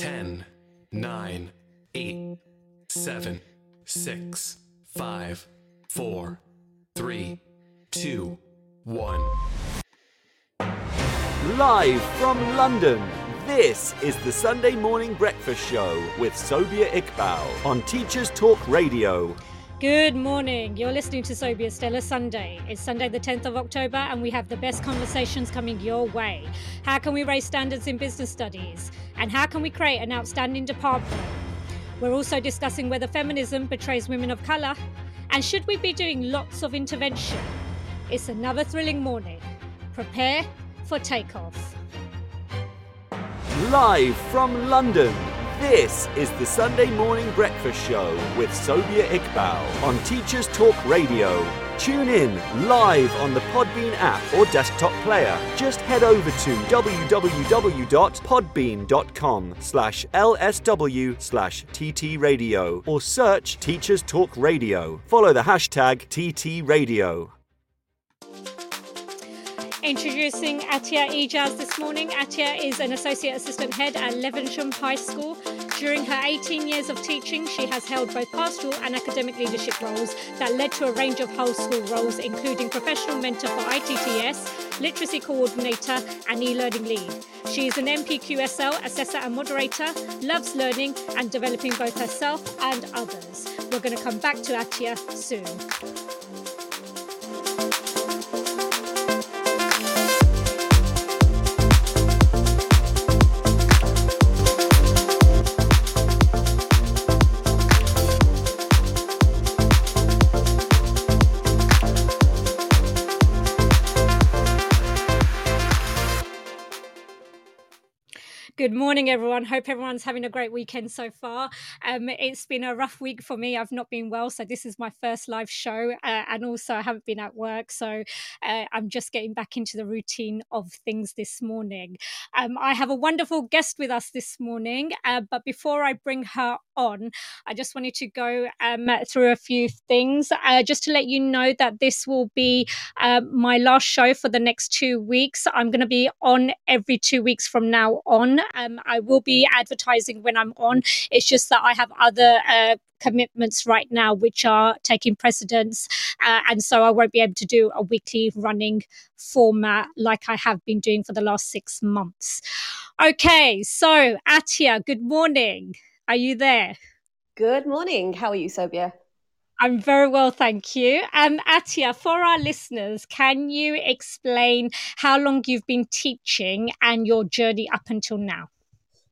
10, 9, 8, 7, 6, 5, 4, 3, 2, 1. Live from London, this is the Sunday Morning Breakfast Show with Sobia Iqbal on Teachers Talk Radio. Good morning. You're listening to Sobia Stella Sunday. It's Sunday, the 10th of October, and we have the best conversations coming your way. How can we raise standards in business studies? And how can we create an outstanding department? We're also discussing whether feminism betrays women of colour and should we be doing lots of intervention? It's another thrilling morning. Prepare for takeoff. Live from London, this is the Sunday Morning Breakfast Show with Sobia Iqbal on Teachers Talk Radio. Tune in live on the Podbean app or desktop player. Just head over to www.podbean.com slash lsw slash ttradio or search Teachers Talk Radio. Follow the hashtag TTRadio. Introducing Atia Ejaz this morning. Atia is an Associate Assistant Head at Levenshulme High School. During her 18 years of teaching, she has held both pastoral and academic leadership roles that led to a range of whole school roles, including professional mentor for ITTS, literacy coordinator, and e-learning lead. She is an NPQSL assessor and moderator, loves learning and developing both herself and others. We're going to come back to Atia soon. Good morning, everyone. Hope everyone's having a great weekend so far. Um, it's been a rough week for me. I've not been well, so this is my first live show, uh, and also I haven't been at work, so uh, I'm just getting back into the routine of things this morning. Um, I have a wonderful guest with us this morning, uh, but before I bring her on, I just wanted to go um, through a few things uh, just to let you know that this will be uh, my last show for the next two weeks. I'm going to be on every two weeks from now on. Um, I will be advertising when I'm on. It's just that I have other uh, commitments right now which are taking precedence, uh, and so I won't be able to do a weekly running format like I have been doing for the last six months. Okay, so Atia, good morning. Are you there? Good morning. How are you, Sobia? I'm very well, thank you. Um, Atia, for our listeners, can you explain how long you've been teaching and your journey up until now?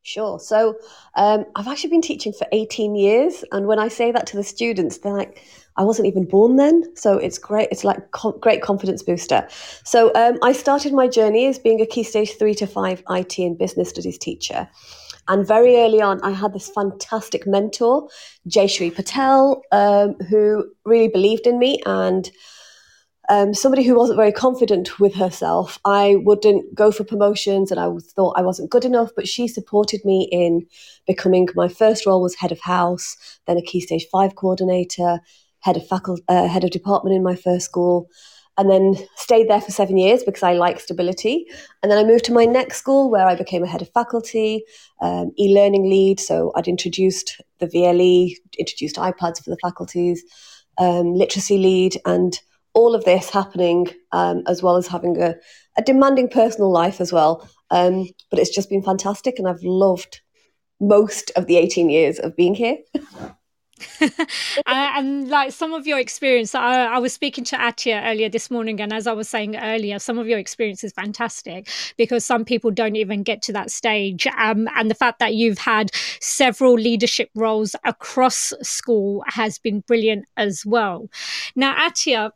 Sure. So um, I've actually been teaching for 18 years. And when I say that to the students, they're like, I wasn't even born then. So it's great. It's like great confidence booster. So um, I started my journey as being a Key Stage 3 to 5 IT and business studies teacher. And very early on, I had this fantastic mentor, Jayshree Patel, um, who really believed in me and um, somebody who wasn't very confident with herself. I wouldn't go for promotions and I thought I wasn't good enough, but she supported me in becoming my first role was head of house, then a key stage five coordinator, head of faculty, uh, head of department in my first school and then stayed there for seven years because I like stability. And then I moved to my next school where I became a head of faculty, um, e learning lead. So I'd introduced the VLE, introduced iPads for the faculties, um, literacy lead, and all of this happening um, as well as having a, a, demanding personal life as well. Um, but it's just been fantastic, and I've loved most of the 18 years of being here. and like some of your experience, I, I, was speaking to Atia earlier this morning, and as I was saying earlier, some of your experience is fantastic because some people don't even get to that stage. Um, and the fact that you've had several leadership roles across school has been brilliant as well. Now, Atia,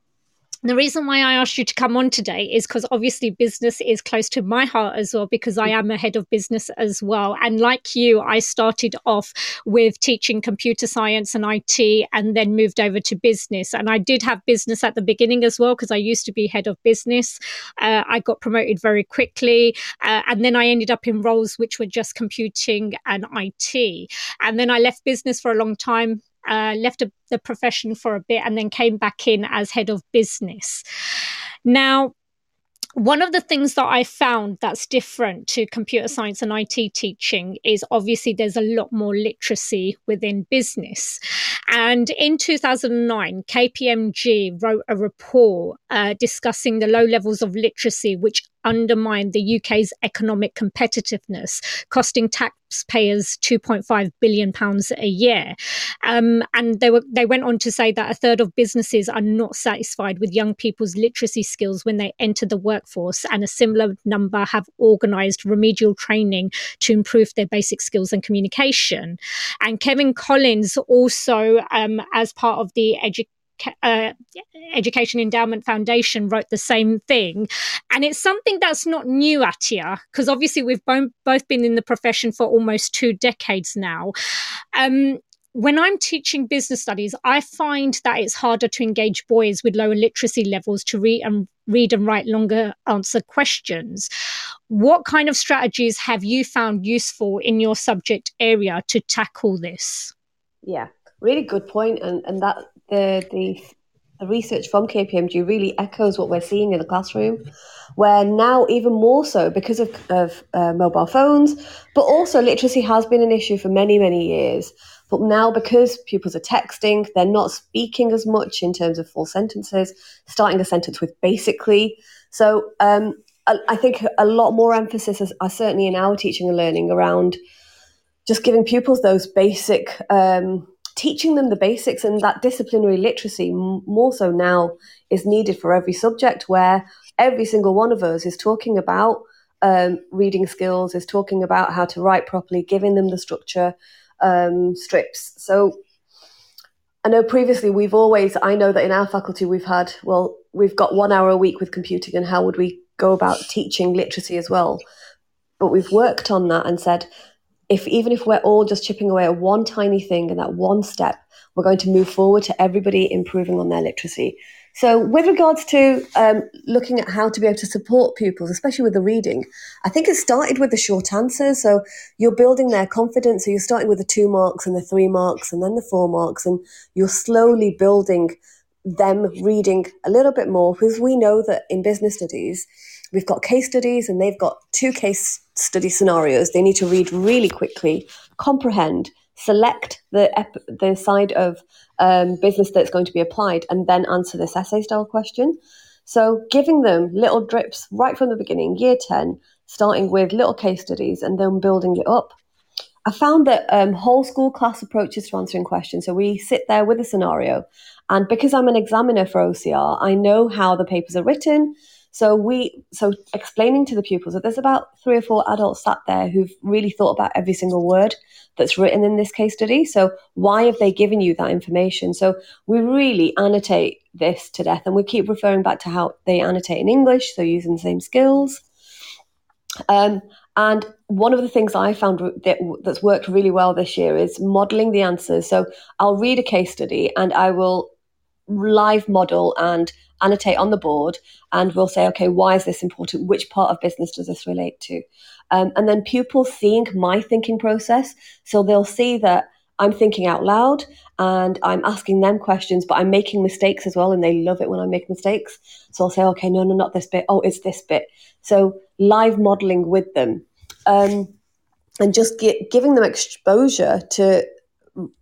the reason why I asked you to come on today is because obviously business is close to my heart as well, because I am a head of business as well. And like you, I started off with teaching computer science and IT and then moved over to business. And I did have business at the beginning as well, because I used to be head of business. Uh, I got promoted very quickly. Uh, and then I ended up in roles which were just computing and IT. And then I left business for a long time uh, left a, the profession for a bit and then came back in as head of business. Now, one of the things that I found that's different to computer science and IT teaching is obviously there's a lot more literacy within business. And in 2009, KPMG wrote a report uh, discussing the low levels of literacy, which undermine the UK's economic competitiveness, costing taxpayers 2.5 billion pounds a year. Um, and they were they went on to say that a third of businesses are not satisfied with young people's literacy skills when they enter the workforce, and a similar number have organised remedial training to improve their basic skills and communication. And Kevan Collins also, um, as part of the education uh, Education Endowment Foundation wrote the same thing. And it's something that's not new, Atia, because obviously we've both, both been in the profession for almost two decades now. Um, when I'm teaching business studies, I find that it's harder to engage boys with lower literacy levels to read and read and write longer answer questions. What kind of strategies have you found useful in your subject area to tackle this? Yeah, really good point, and and that the the the research from KPMG really echoes what we're seeing in the classroom, where now even more so because of, of uh, mobile phones, but also literacy has been an issue for many, many years. But now because pupils are texting, they're not speaking as much in terms of full sentences, starting a sentence with basically. So um, I, I, think a lot more emphasis is, are certainly in our teaching and learning around just giving pupils those basic um, teaching them the basics and that disciplinary literacy more so now is needed for every subject where every single one of us is talking about um, reading skills is talking about how to write properly giving them the structure um, strips. So i know previously we've always i know that in our faculty we've had well we've got one hour a week with computing and how would we go about teaching literacy as well? But we've worked on that and said if even if we're all just chipping away at one tiny thing and that one step, we're going to move forward to everybody improving on their literacy. So, with regards to um, looking at how to be able to support pupils, especially with the reading, I think it started with the short answers. So, you're building their confidence. So, you're starting with the two marks and the three marks and then the four marks, and you're slowly building them reading a little bit more because we know that in business studies, we've got case studies and they've got two case study scenarios. They need to read really quickly, comprehend, select the ep- the side of um, business that's going to be applied, and then answer this essay style question. So, giving them little drips right from the beginning, year 10, starting with little case studies and then building it up. I found that um, whole school class approaches to answering questions. So, we sit there with a scenario, and because I'm an examiner for OCR, I know how the papers are written. So we so explaining to the pupils that there's about three or four adults sat there who've really thought about every single word that's written in this case study. So why have they given you that information? So we really annotate this to death, and we keep referring back to how they annotate in English, so using the same skills. Um, and one of the things I found that, that's worked really well this year is modeling the answers. So I'll read a case study and I will live model and annotate on the board and we'll say, okay, why is this important? Which part of business does this relate to? Um, and then pupils seeing my thinking process. So they'll see that I'm thinking out loud and I'm asking them questions, but I'm making mistakes as well. And they love it when I make mistakes. So I'll say, okay, no, no, not this bit. Oh, it's this bit. So live modeling with them. Um, and just get, giving them exposure to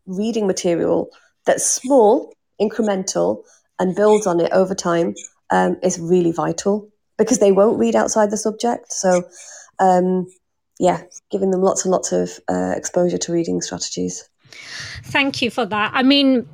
reading material that's small, incremental, and builds on it over time um, is really vital because they won't read outside the subject. So, um, yeah, giving them lots and lots of uh, exposure to reading strategies. Thank you for that. I mean,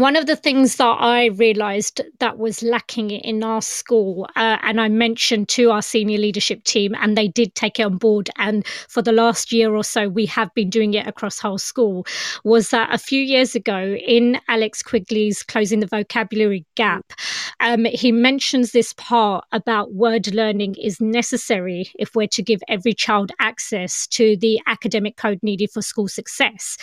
one of the things that I realized that was lacking in our school, uh, and I mentioned to our senior leadership team, and they did take it on board. And for the last year or so, we have been doing it across whole school. Was that a few years ago in Alex Quigley's Closing the Vocabulary Gap, um, he mentions this part about word learning is necessary if we're to give every child access to the academic code needed for school success.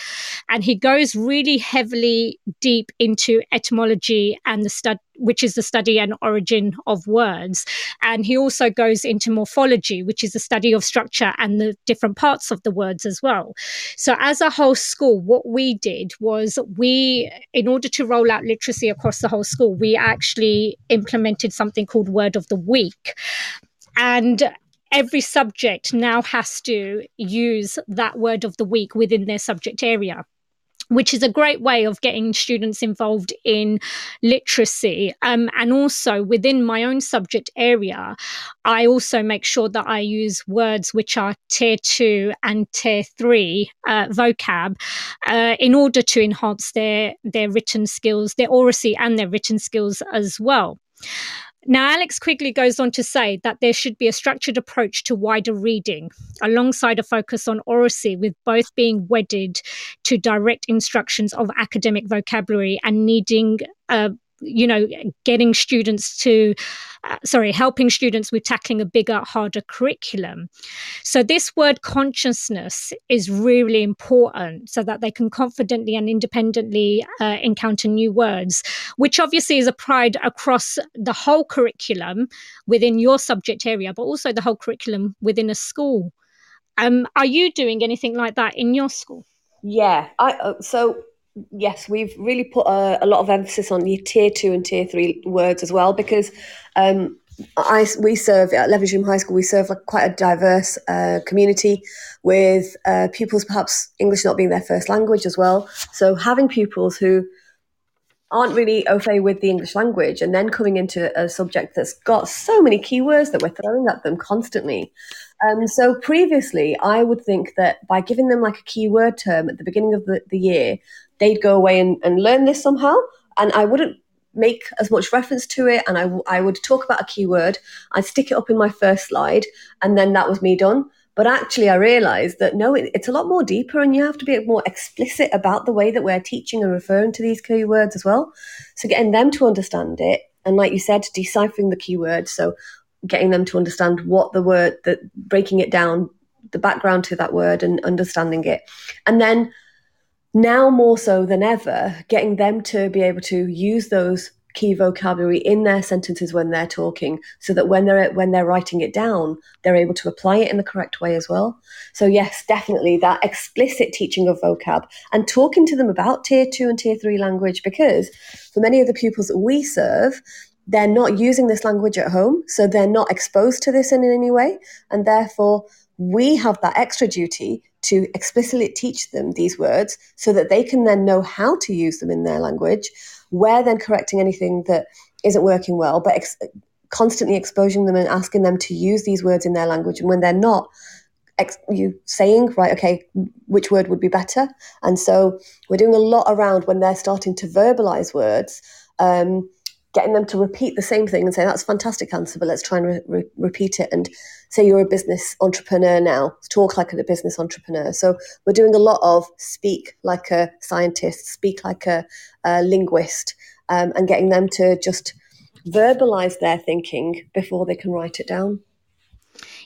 And he goes really heavily deep into etymology and the study which is the study and origin of words. And he also goes into morphology, which is the study of structure and the different parts of the words as well. So, as a whole school, what we did was we, in order to roll out literacy across the whole school, we actually implemented something called Word of the Week. And every subject now has to use that word of the week within their subject area which is a great way of getting students involved in literacy. Um, and also within my own subject area, I also make sure that I use words which are tier two and tier three uh, vocab uh, in order to enhance their, their written skills, their oracy and their written skills as well. Now, Alex Quigley goes on to say that there should be a structured approach to wider reading, alongside a focus on oracy, with both being wedded to direct instructions of academic vocabulary and needing a you know, getting students to, uh, sorry, helping students with tackling a bigger, harder curriculum. So, this word consciousness is really important so that they can confidently and independently uh, encounter new words, which obviously is applied across the whole curriculum within your subject area, but also the whole curriculum within a school. Um, are you doing anything like that in your school? Yeah, I uh, so yes, we've really put a, a, lot of emphasis on the tier two and tier three words as well because um, I we serve at Levenshulme High School. We serve like quite a diverse uh, community with uh, pupils, perhaps English not being their first language as well. So having pupils who aren't really au fait with the English language and then coming into a subject that's got so many keywords that we're throwing at them constantly. Um, so previously, I would think that by giving them like a keyword term at the beginning of the, the year, they'd go away and, and learn this somehow. And I wouldn't make as much reference to it and I, I would talk about a keyword i'd stick it up in my first slide and then that was me done but actually i realized that no it, it's a lot more deeper and you have to be more explicit about the way that we're teaching and referring to these keywords as well so getting them to understand it and like you said deciphering the keywords so getting them to understand what the word that breaking it down the background to that word and understanding it and then now more so than ever, getting them to be able to use those key vocabulary in their sentences when they're talking so that when they're when they're writing it down they're able to apply it in the correct way as well. So yes definitely that explicit teaching of vocab and talking to them about tier 2 and tier 3 language because for many of the pupils that we serve they're not using this language at home so they're not exposed to this in any way and therefore we have that extra duty to explicitly teach them these words so that they can then know how to use them in their language. We're then correcting anything that isn't working well, but ex- constantly exposing them and asking them to use these words in their language. And when they're not, ex- you saying, right, okay, which word would be better? And so we're doing a lot around when they're starting to verbalize words. Um, getting them to repeat the same thing and say that's fantastic answer but let's try and re- re- repeat it and say you're a business entrepreneur now talk like a business entrepreneur so we're doing a lot of speak like a scientist speak like a, a linguist um, and getting them to just verbalize their thinking before they can write it down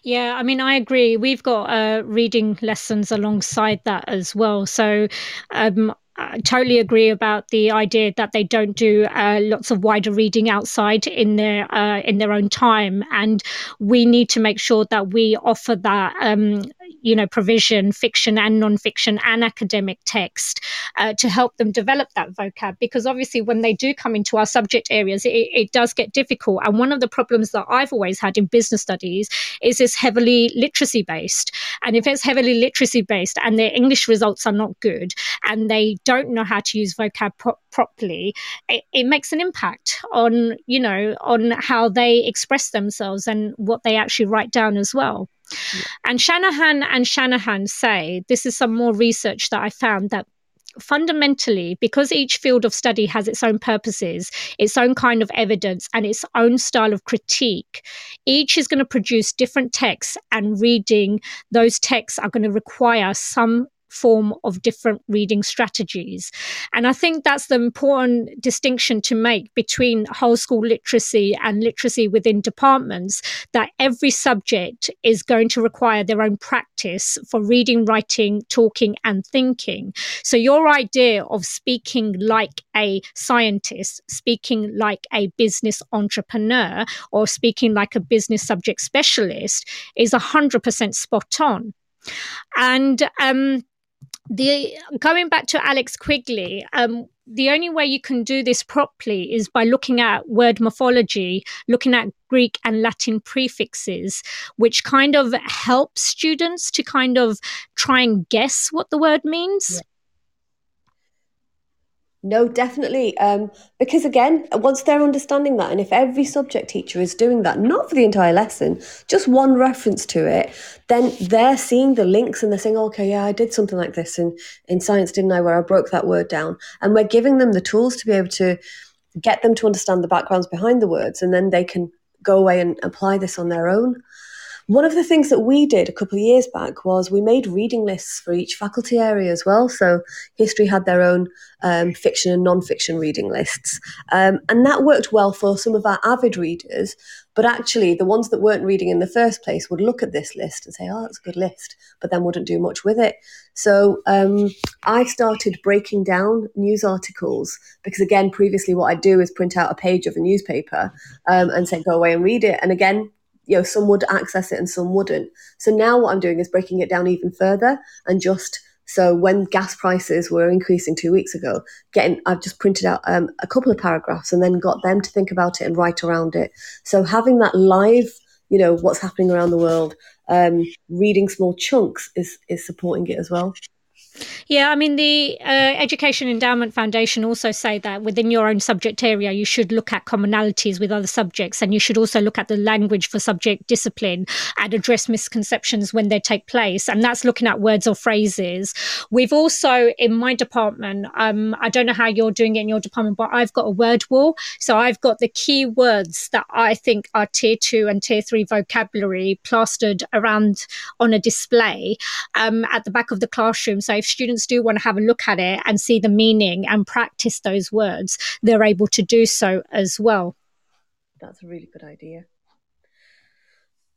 yeah, I mean, I agree. We've got uh, reading lessons alongside that as well. So um, I totally agree about the idea that they don't do uh, lots of wider reading outside in their uh, in their own time, and we need to make sure that we offer that um, you know provision, fiction and non-fiction and academic text uh, to help them develop that vocab. Because obviously, when they do come into our subject areas, it, it does get difficult. And one of the problems that I've always had in business studies is it's heavily literacy based, and if it's heavily literacy based and their English results are not good and they don't know how to use vocab pro- properly, it, it, makes an impact on you know on how they express themselves and what they actually write down as well. And Shanahan and Shanahan say this is some more research that I found that fundamentally, because each field of study has its own purposes, its own kind of evidence, and its own style of critique, each is going to produce different texts, and reading those texts are going to require some form of different reading strategies. And I think that's the important distinction to make between whole school literacy and literacy within departments, that every subject is going to require their own practice for reading, writing, talking, and thinking. So your idea of speaking like a scientist, speaking like a business entrepreneur, or speaking like a business subject specialist is 100% spot on. And um, the going back to Alex Quigley, um, the only way you can do this properly is by looking at word morphology, looking at Greek and Latin prefixes, which kind of helps students to kind of try and guess what the word means. Yeah. No, definitely. Um, because again, once they're understanding that, and if every subject teacher is doing that, not for the entire lesson, just one reference to it, then they're seeing the links and they're saying, okay, yeah, I did something like this in, in science, didn't I, where I broke that word down. And we're giving them the tools to be able to get them to understand the backgrounds behind the words, and then they can go away and apply this on their own. One of the things that we did a couple of years back was we made reading lists for each faculty area as well. So history had their own um, fiction and non-fiction reading lists, um, and that worked well for some of our avid readers. But actually, the ones that weren't reading in the first place would look at this list and say, "Oh, that's a good list," but then wouldn't do much with it. So um, I started breaking down news articles because, again, previously what I'd do is print out a page of a newspaper um, and say, "Go away and read it." And again, you know some would access it and some wouldn't. So now what i'm doing is breaking it down even further and just so when gas prices were increasing two weeks ago getting i've just printed out um, a couple of paragraphs and then got them to think about it and write around it. So having that live you know what's happening around the world um, reading small chunks is is supporting it as well yeah, I mean, the uh, Education Endowment Foundation also say that within your own subject area, you should look at commonalities with other subjects and you should also look at the language for subject discipline and address misconceptions when they take place. And that's looking at words or phrases. We've also, in my department, um, I don't know how you're doing it in your department, but I've got a word wall. So I've got the key words that I think are tier two and tier three vocabulary plastered around on a display um, at the back of the classroom. So if students do want to have a look at it and see the meaning and practice those words, they're able to do so as well. That's a really good idea.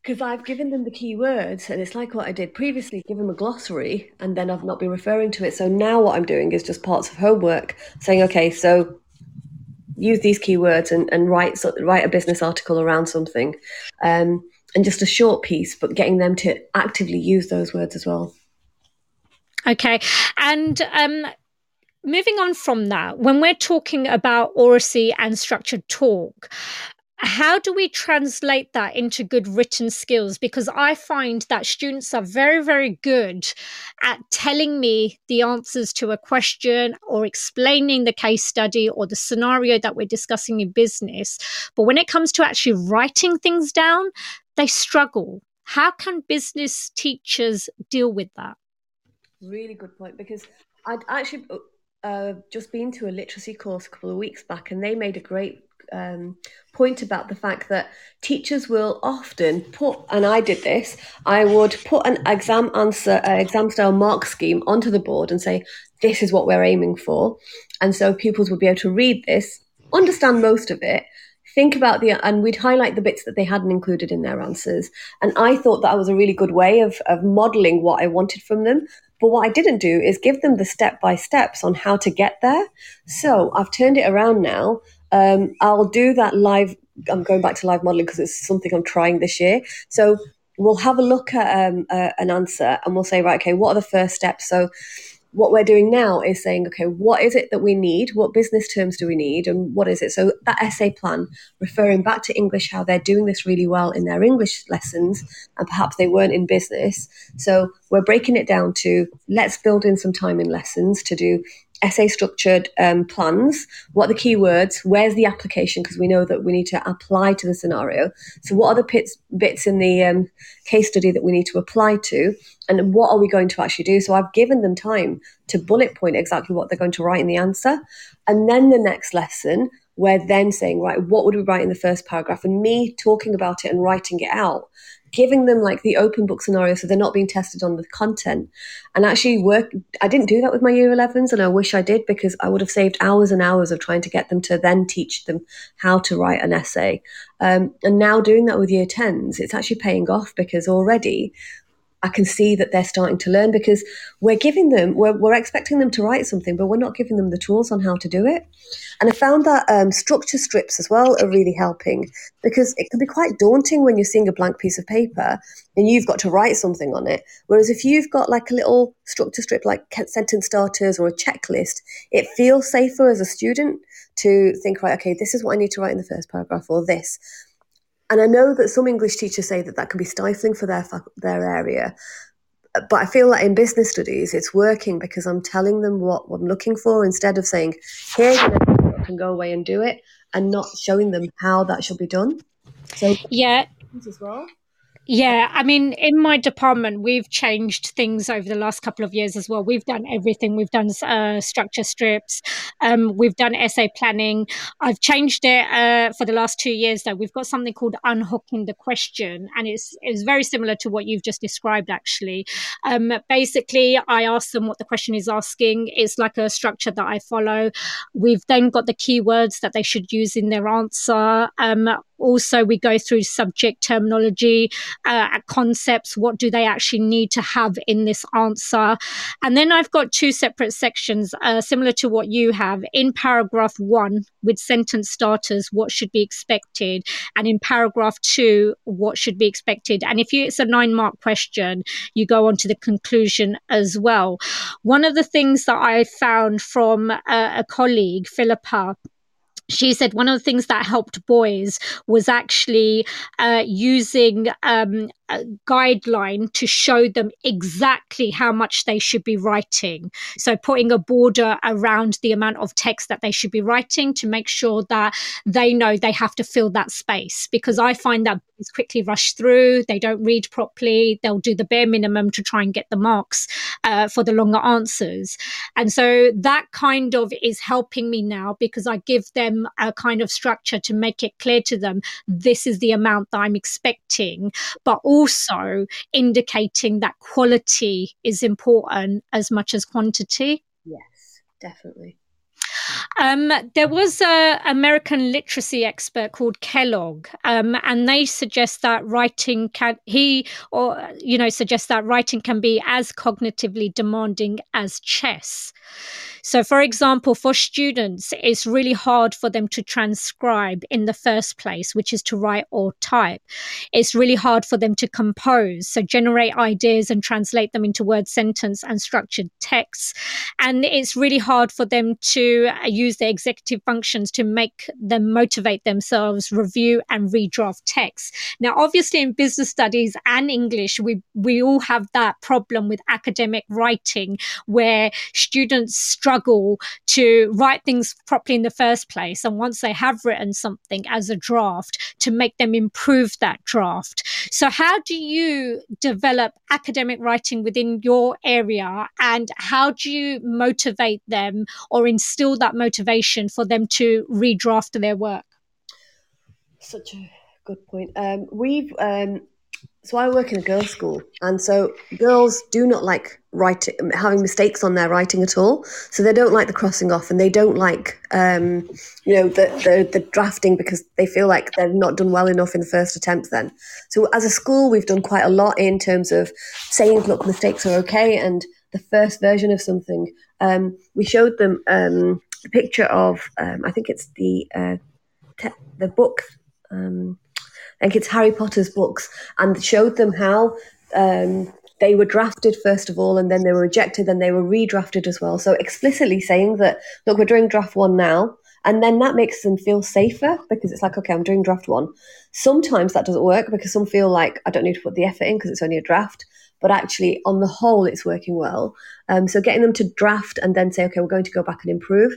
Because I've given them the key words, and it's like what I did previously give them a glossary, and then I've not been referring to it. So now what I'm doing is just parts of homework saying, okay, so use these keywords and, and write so, write a business article around something um, and just a short piece but getting them to actively use those words as well Okay. And um, moving on from that, when we're talking about oracy and structured talk, how do we translate that into good written skills? Because I find that students are very, very good at telling me the answers to a question or explaining the case study or the scenario that we're discussing in business. But when it comes to actually writing things down, they struggle. How can business teachers deal with that? Really good point because I'd actually uh, just been to a literacy course a couple of weeks back, and they made a great um, point about the fact that teachers will often put, and I did this, I would put an exam answer, uh, exam style mark scheme onto the board and say, this is what we're aiming for. And so pupils would be able to read this, understand most of it, think about the and we'd highlight the bits that they hadn't included in their answers and i thought that was a really good way of, of modeling what i wanted from them but what I didn't do is give them the step by steps on how to get there. So I've turned it around now. Um, I'll do that live. I'm going back to live modeling because it's something I'm trying this year. So we'll have a look at um, uh, an answer and we'll say, right, okay, what are the first steps? So what we're doing now is saying, okay, what is it that we need? What business terms do we need? And what is it? So that essay plan, referring back to English, how they're doing this really well in their English lessons, and perhaps they weren't in business. So we're breaking it down to let's build in some time in lessons to do essay structured um, plans. What are the keywords? Where's the application? Because we know that we need to apply to the scenario. So what are the bits, bits in the um, case study that we need to apply to? And what are we going to actually do? So i've given them time to bullet point exactly what they're going to write in the answer. And then the next lesson we're then saying, right, what would we write in the first paragraph? And me talking about it and writing it out, giving them like the open book scenario so they're not being tested on the content. And actually work I didn't do that with my year 11s and I wish I did because I would have saved hours and hours of trying to get them to then teach them how to write an essay. Um, and now doing that with year 10s, it's actually paying off because already I can see that they're starting to learn because we're giving them, we're, we're expecting them to write something, but we're not giving them the tools on how to do it. And I found that um, structure strips as well are really helping because it can be quite daunting when you're seeing a blank piece of paper and you've got to write something on it. Whereas if you've got like a little structure strip like sentence starters or a checklist, it feels safer as a student to think, right, okay, this is what I need to write in the first paragraph or this. And I know that some English teachers say that that can be stifling for their their area, but I feel that in business studies it's working because I'm telling them what, I'm looking for instead of saying, "Here's an can go away and do it," and not showing them how that should be done. So yeah, as well. Yeah, I mean, in my department, we've changed things over the last couple of years as well. We've done everything. We've done uh, structure strips. Um, we've done essay planning. I've changed it uh, for the last two years, though. We've got something called unhooking the question, and it's it's very similar to what you've just described. Actually, um, basically, I ask them what the question is asking. It's like a structure that I follow. We've then got the keywords that they should use in their answer. Um, also, we go through subject terminology, uh, concepts. What do they actually need to have in this answer? And then I've got two separate sections, uh, similar to what you have. In paragraph one, with sentence starters, what should be expected? And in paragraph two, what should be expected? And if you, it's a nine mark question, you go on to the conclusion as well. One of the things that I found from a, a colleague, Philippa, she said one of the things that helped boys was actually uh, using um, a guideline to show them exactly how much they should be writing. So, putting a border around the amount of text that they should be writing to make sure that they know they have to fill that space. Because I find that boys quickly rush through, they don't read properly, they'll do the bare minimum to try and get the marks uh, for the longer answers. And so, that kind of is helping me now because I give them a kind of structure to make it clear to them this is the amount that I'm expecting, but also indicating that quality is important as much as quantity. Yes, definitely. Um, there was an American literacy expert called Kellogg, um, and they suggest that writing can he or you know suggests that writing can be as cognitively demanding as chess. So, for example, for students, it's really hard for them to transcribe in the first place, which is to write or type. It's really hard for them to compose, so generate ideas and translate them into word sentence and structured texts. And it's really hard for them to use their executive functions to make them motivate themselves, review and redraft texts. Now, obviously, in business studies and English, we, we all have that problem with academic writing where students struggle to write things properly in the first place. And once they have written something as a draft, to make them improve that draft. So, how do you develop academic writing within your area? And how do you motivate them or instill that motivation for them to redraft their work? Such a good point. Um, we've um, so I work in a girls' school, and so girls do not like writing, having mistakes on their writing at all. So they don't like the crossing off, and they don't like, um, you know, the, the the drafting because they feel like they've not done well enough in the first attempt. Then, so as a school, we've done quite a lot in terms of saying, look, mistakes are okay, and the first version of something. Um, we showed them um, a picture of, um, I think it's the uh, te- the book. Um, I think it's Harry Potter's books, and showed them how um, they were drafted first of all, and then they were rejected, and they were redrafted as well. So explicitly saying that, look, we're doing draft one now, and then that makes them feel safer because it's like, okay, I'm doing draft one. Sometimes that doesn't work because some feel like I don't need to put the effort in because it's only a draft. But actually, on the whole, it's working well. Um, so getting them to draft and then say, okay, we're going to go back and improve.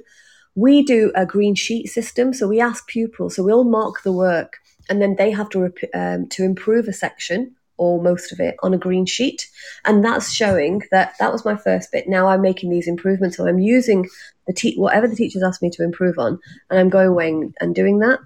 We do a green sheet system, so we ask pupils, so we'll mark the work and then they have to um, to improve a section or most of it on a green sheet. And that's showing that that was my first bit. Now I'm making these improvements. So I'm using the te- whatever the teachers asked me to improve on, and I'm going away and doing that.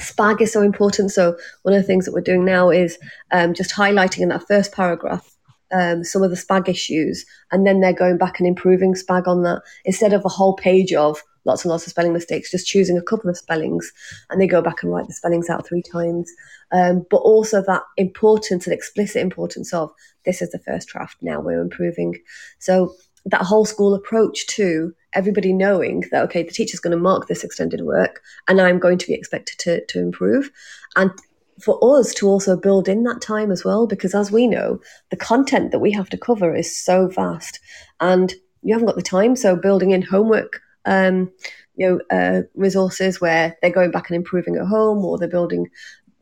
SPAG is so important. So one of the things that we're doing now is um, just highlighting in that first paragraph um, some of the SPAG issues, and then they're going back and improving SPAG on that instead of a whole page of lots and lots of spelling mistakes, just choosing a couple of spellings, and they go back and write the spellings out three times. Um, but also that importance and explicit importance of this is the first draft. Now we're improving. So that whole school approach to everybody knowing that okay the teacher's going to mark this extended work and i'm going to be expected to, to improve and for us to also build in that time as well because as we know the content that we have to cover is so vast. And you haven't got the time so building in homework um, you know uh, resources where they're going back and improving at home or they're building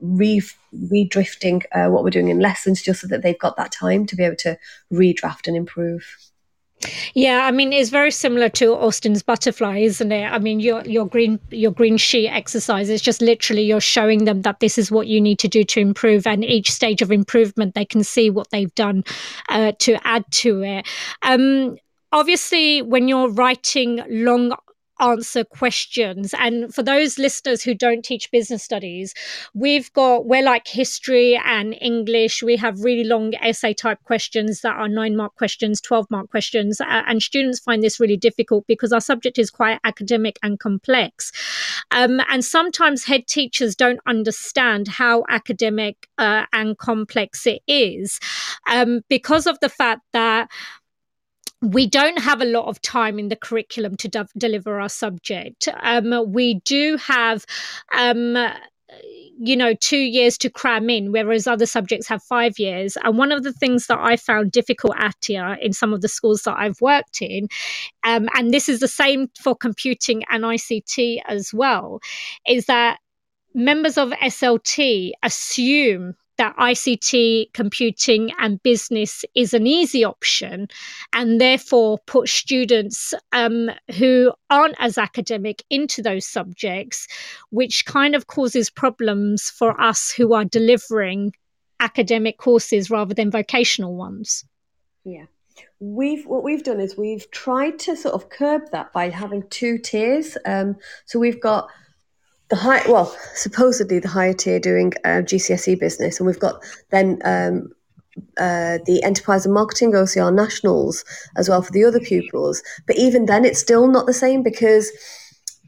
re redrifting uh, what we're doing in lessons just so that they've got that time to be able to redraft and improve yeah, I mean it's very similar to Austin's butterfly, isn't it? I mean your your green your green sheet exercise is just literally you're showing them that this is what you need to do to improve, and each stage of improvement they can see what they've done uh, to add to it. Um, obviously, when you're writing long answer questions. And for those listeners who don't teach business studies, we've got, we're like history and English. We have really long essay type questions that are nine mark questions, 12 mark questions. Uh, and students find this really difficult because our subject is quite academic and complex. Um, and sometimes head teachers don't understand how academic uh, and complex it is um, because of the fact that we don't have a lot of time in the curriculum to de- deliver our subject. Um, we do have. Um, you know, two years to cram in, whereas other subjects have five years. And one of the things that I found difficult at here in some of the schools that I've worked in, um, and this is the same for computing and ICT as well, is that members of SLT assume that ICT, computing, and business is an easy option, and therefore put students um, who aren't as academic into those subjects, which kind of causes problems for us who are delivering academic courses rather than vocational ones. Yeah. We've what we've done is we've tried to sort of curb that by having two tiers. Um, so we've got the high, well, supposedly the higher tier doing uh, GCSE business, and we've got then um, uh, the enterprise and marketing OCR nationals as well for the other pupils. But even then, it's still not the same because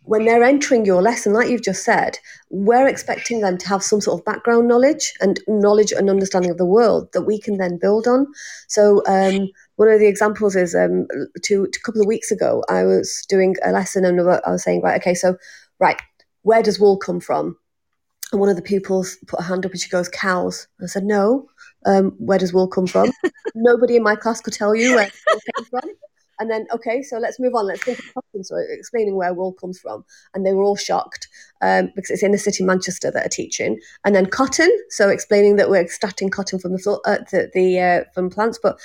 when they're entering your lesson, like you've just said, we're expecting them to have some sort of background knowledge and knowledge and understanding of the world that we can then build on. So, um, one of the examples is um, two, a couple of weeks ago, I was doing a lesson and I was saying, right, okay, so, right, where does wool come from? And one of the pupils put a hand up and she goes, cows. And I said, no, um, where does wool come from? Nobody in my class could tell you where it came from. And then, okay, so let's move on. Let's think of questions, so explaining where wool comes from. And they were all shocked um, because it's in the city Manchester that are teaching. And then cotton, so explaining that we're extracting cotton from the, uh, the, the uh, from plants, but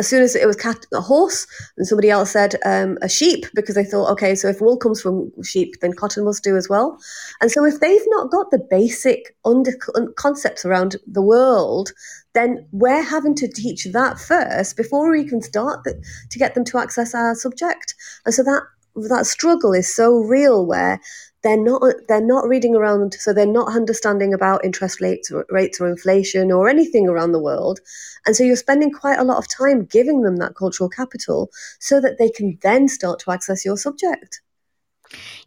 as soon as it was cat, a horse, and somebody else said um, a sheep because they thought, okay, so if wool comes from sheep, then cotton must do as well. And so if they've not got the basic under concepts around the world, then we're having to teach that first before we can start the, to get them to access our subject. And so that that struggle is so real where they're not they're not reading around so they're not understanding about interest rates or, rates or inflation or anything around the world. And so you're spending quite a lot of time giving them that cultural capital so that they can then start to access your subject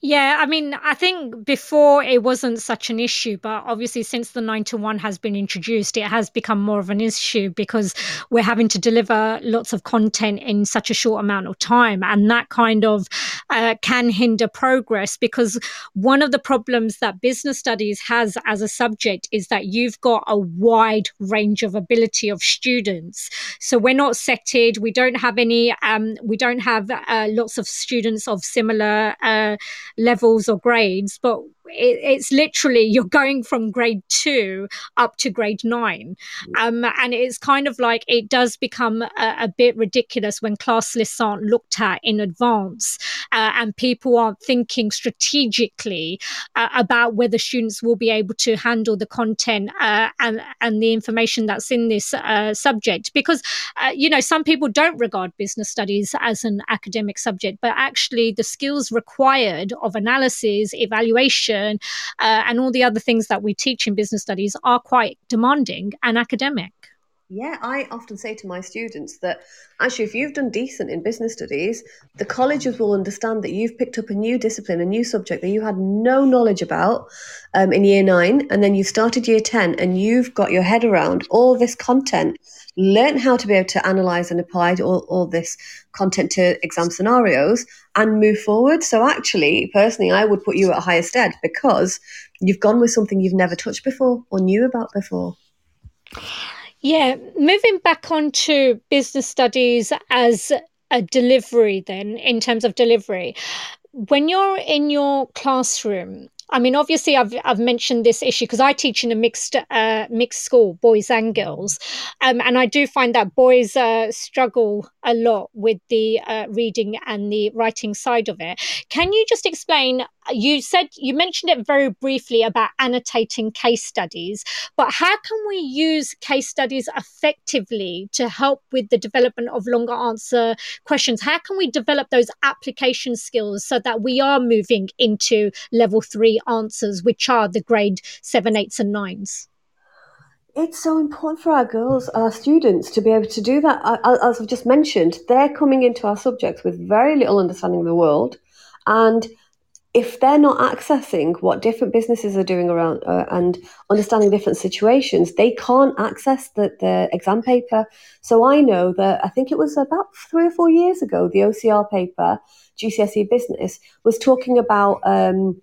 yeah, I mean, I think before it wasn't such an issue, but obviously since the nine to one has been introduced, it has become more of an issue because we're having to deliver lots of content in such a short amount of time. And that kind of uh, can hinder progress because one of the problems that business studies has as a subject is that you've got a wide range of ability of students. So we're not setted, we don't have any, um, we don't have uh, lots of students of similar. Uh, levels or grades, but it, it's literally you're going from grade two up to grade nine. Um, and it's kind of like it does become a, a, bit ridiculous when class lists aren't looked at in advance uh, and people aren't thinking strategically uh, about whether students will be able to handle the content uh, and, and the information that's in this uh, subject. Because, uh, you know, some people don't regard business studies as an academic subject, but actually the skills required of analysis, evaluation, uh, and all the other things that we teach in business studies are quite demanding and academic. Yeah, I often say to my students that actually, if you've done decent in business studies, the colleges will understand that you've picked up a new discipline, a new subject that you had no knowledge about um, in year nine, and then you've started year 10 and you've got your head around all this content, learn how to be able to analyze and apply all, all this content to exam scenarios and move forward. So, actually, personally, I would put you at a higher stead because you've gone with something you've never touched before or knew about before. Yeah, moving back on to business studies as a delivery, then, in terms of delivery, when you're in your classroom, I mean, obviously, I've I've mentioned this issue because I teach in a mixed uh, mixed school, boys and girls, um, and I do find that boys uh, struggle a lot with the uh, reading and the writing side of it. Can you just explain? You said you mentioned it very briefly about annotating case studies, but how can we use case studies effectively to help with the development of longer answer questions? How can we develop those application skills so that we are moving into level three answers, which are the grade seven, eights, and nines? It's so important for our girls, our students, to be able to do that. As I've just mentioned, they're coming into our subjects with very little understanding of the world. And if they're not accessing what different businesses are doing around uh, and understanding different situations, they can't access the, the exam paper. So I know that I think it was about three or four years ago, the OCR paper, GCSE Business, was talking about. Um,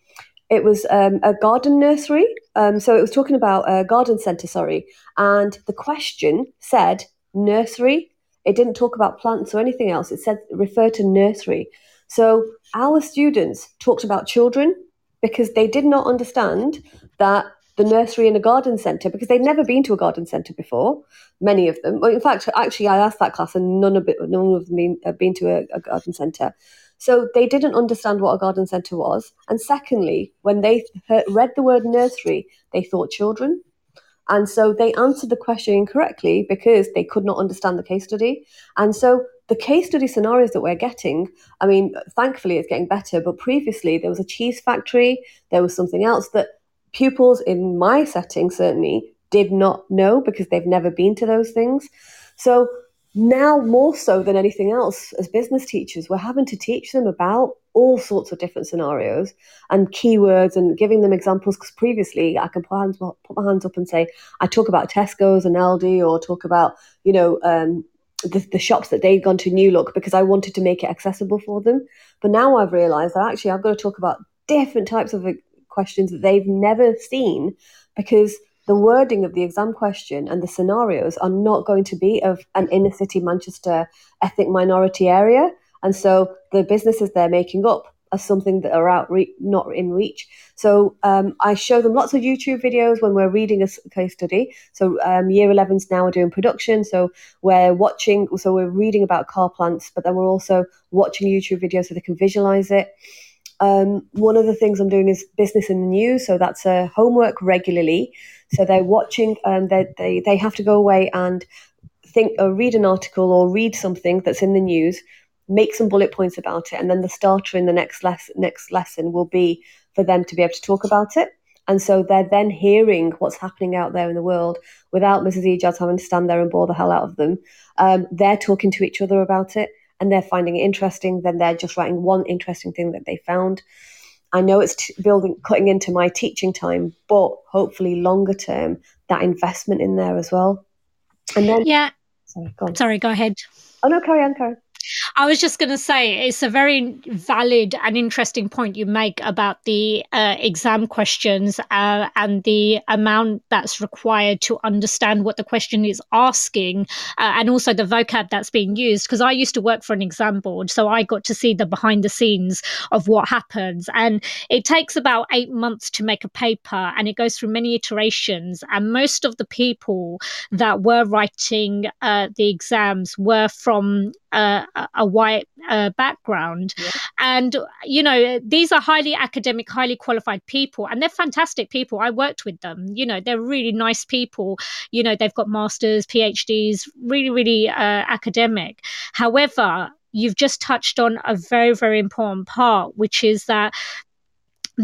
it was um, a garden nursery. Um, so it was talking about a garden centre, sorry. And the question said nursery. It didn't talk about plants or anything else. It said refer to nursery. So our students talked about children because they did not understand that the nursery and a garden centre because they'd never been to a garden centre before. Many of them, well, in fact, actually, I asked that class, and none of it, none of them been, uh, been to a, a garden centre. So they didn't understand what a garden centre was. And secondly, when they heard, read the word nursery, they thought children. And so they answered the question incorrectly because they could not understand the case study. And so the case study scenarios that we're getting, I mean, thankfully it's getting better, but previously there was a cheese factory, there was something else that pupils in my setting certainly did not know because they've never been to those things. So now more so than anything else as business teachers we're having to teach them about all sorts of different scenarios and keywords and giving them examples because previously i can put, my hands up and say i talk about tesco's and aldi or talk about you know um, the, the shops that they've gone to new look because i wanted to make it accessible for them. But now i've realized that actually i've got to talk about different types of questions that they've never seen because the wording of the exam question and the scenarios are not going to be of an inner city Manchester ethnic minority area. And so the businesses they're making up are something that are out re- not in reach. So um, I show them lots of YouTube videos when we're reading a case study. So um, year 11s now are doing production. So we're watching, so we're reading about car plants, but then we're also watching YouTube videos so they can visualize it. Um, one of the things I'm doing is business in the news. So that's a homework regularly. So they're watching and they, they, they have to go away and think or read an article or read something that's in the news, make some bullet points about it, and then the starter in the next lesson next lesson will be for them to be able to talk about it. And so they're then hearing what's happening out there in the world without Mrs. Ejaz having to stand there and bore the hell out of them. Um, they're talking to each other about it and they're finding it interesting. Then they're just writing one interesting thing that they found. I know it's t- building, cutting into my teaching time, but hopefully longer term, that investment in there as well. And then, yeah. Sorry, go, Sorry, go ahead. Oh no, carry on, carry. I was just going to say it's a very valid and interesting point you make about the uh, exam questions uh, and the amount that's required to understand what the question is asking uh, and also the vocab that's being used. Because I used to work for an exam board, so I got to see the behind the scenes of what happens. And it takes about eight months to make a paper and it goes through many iterations. And most of the people that were writing uh, the exams were from uh, a white uh, background. Yeah. And, you know, these are highly academic, highly qualified people, and they're fantastic people. I worked with them. You know, they're really nice people. You know, they've got masters, PhDs, really, really uh, academic. However, you've just touched on a very, very important part, which is that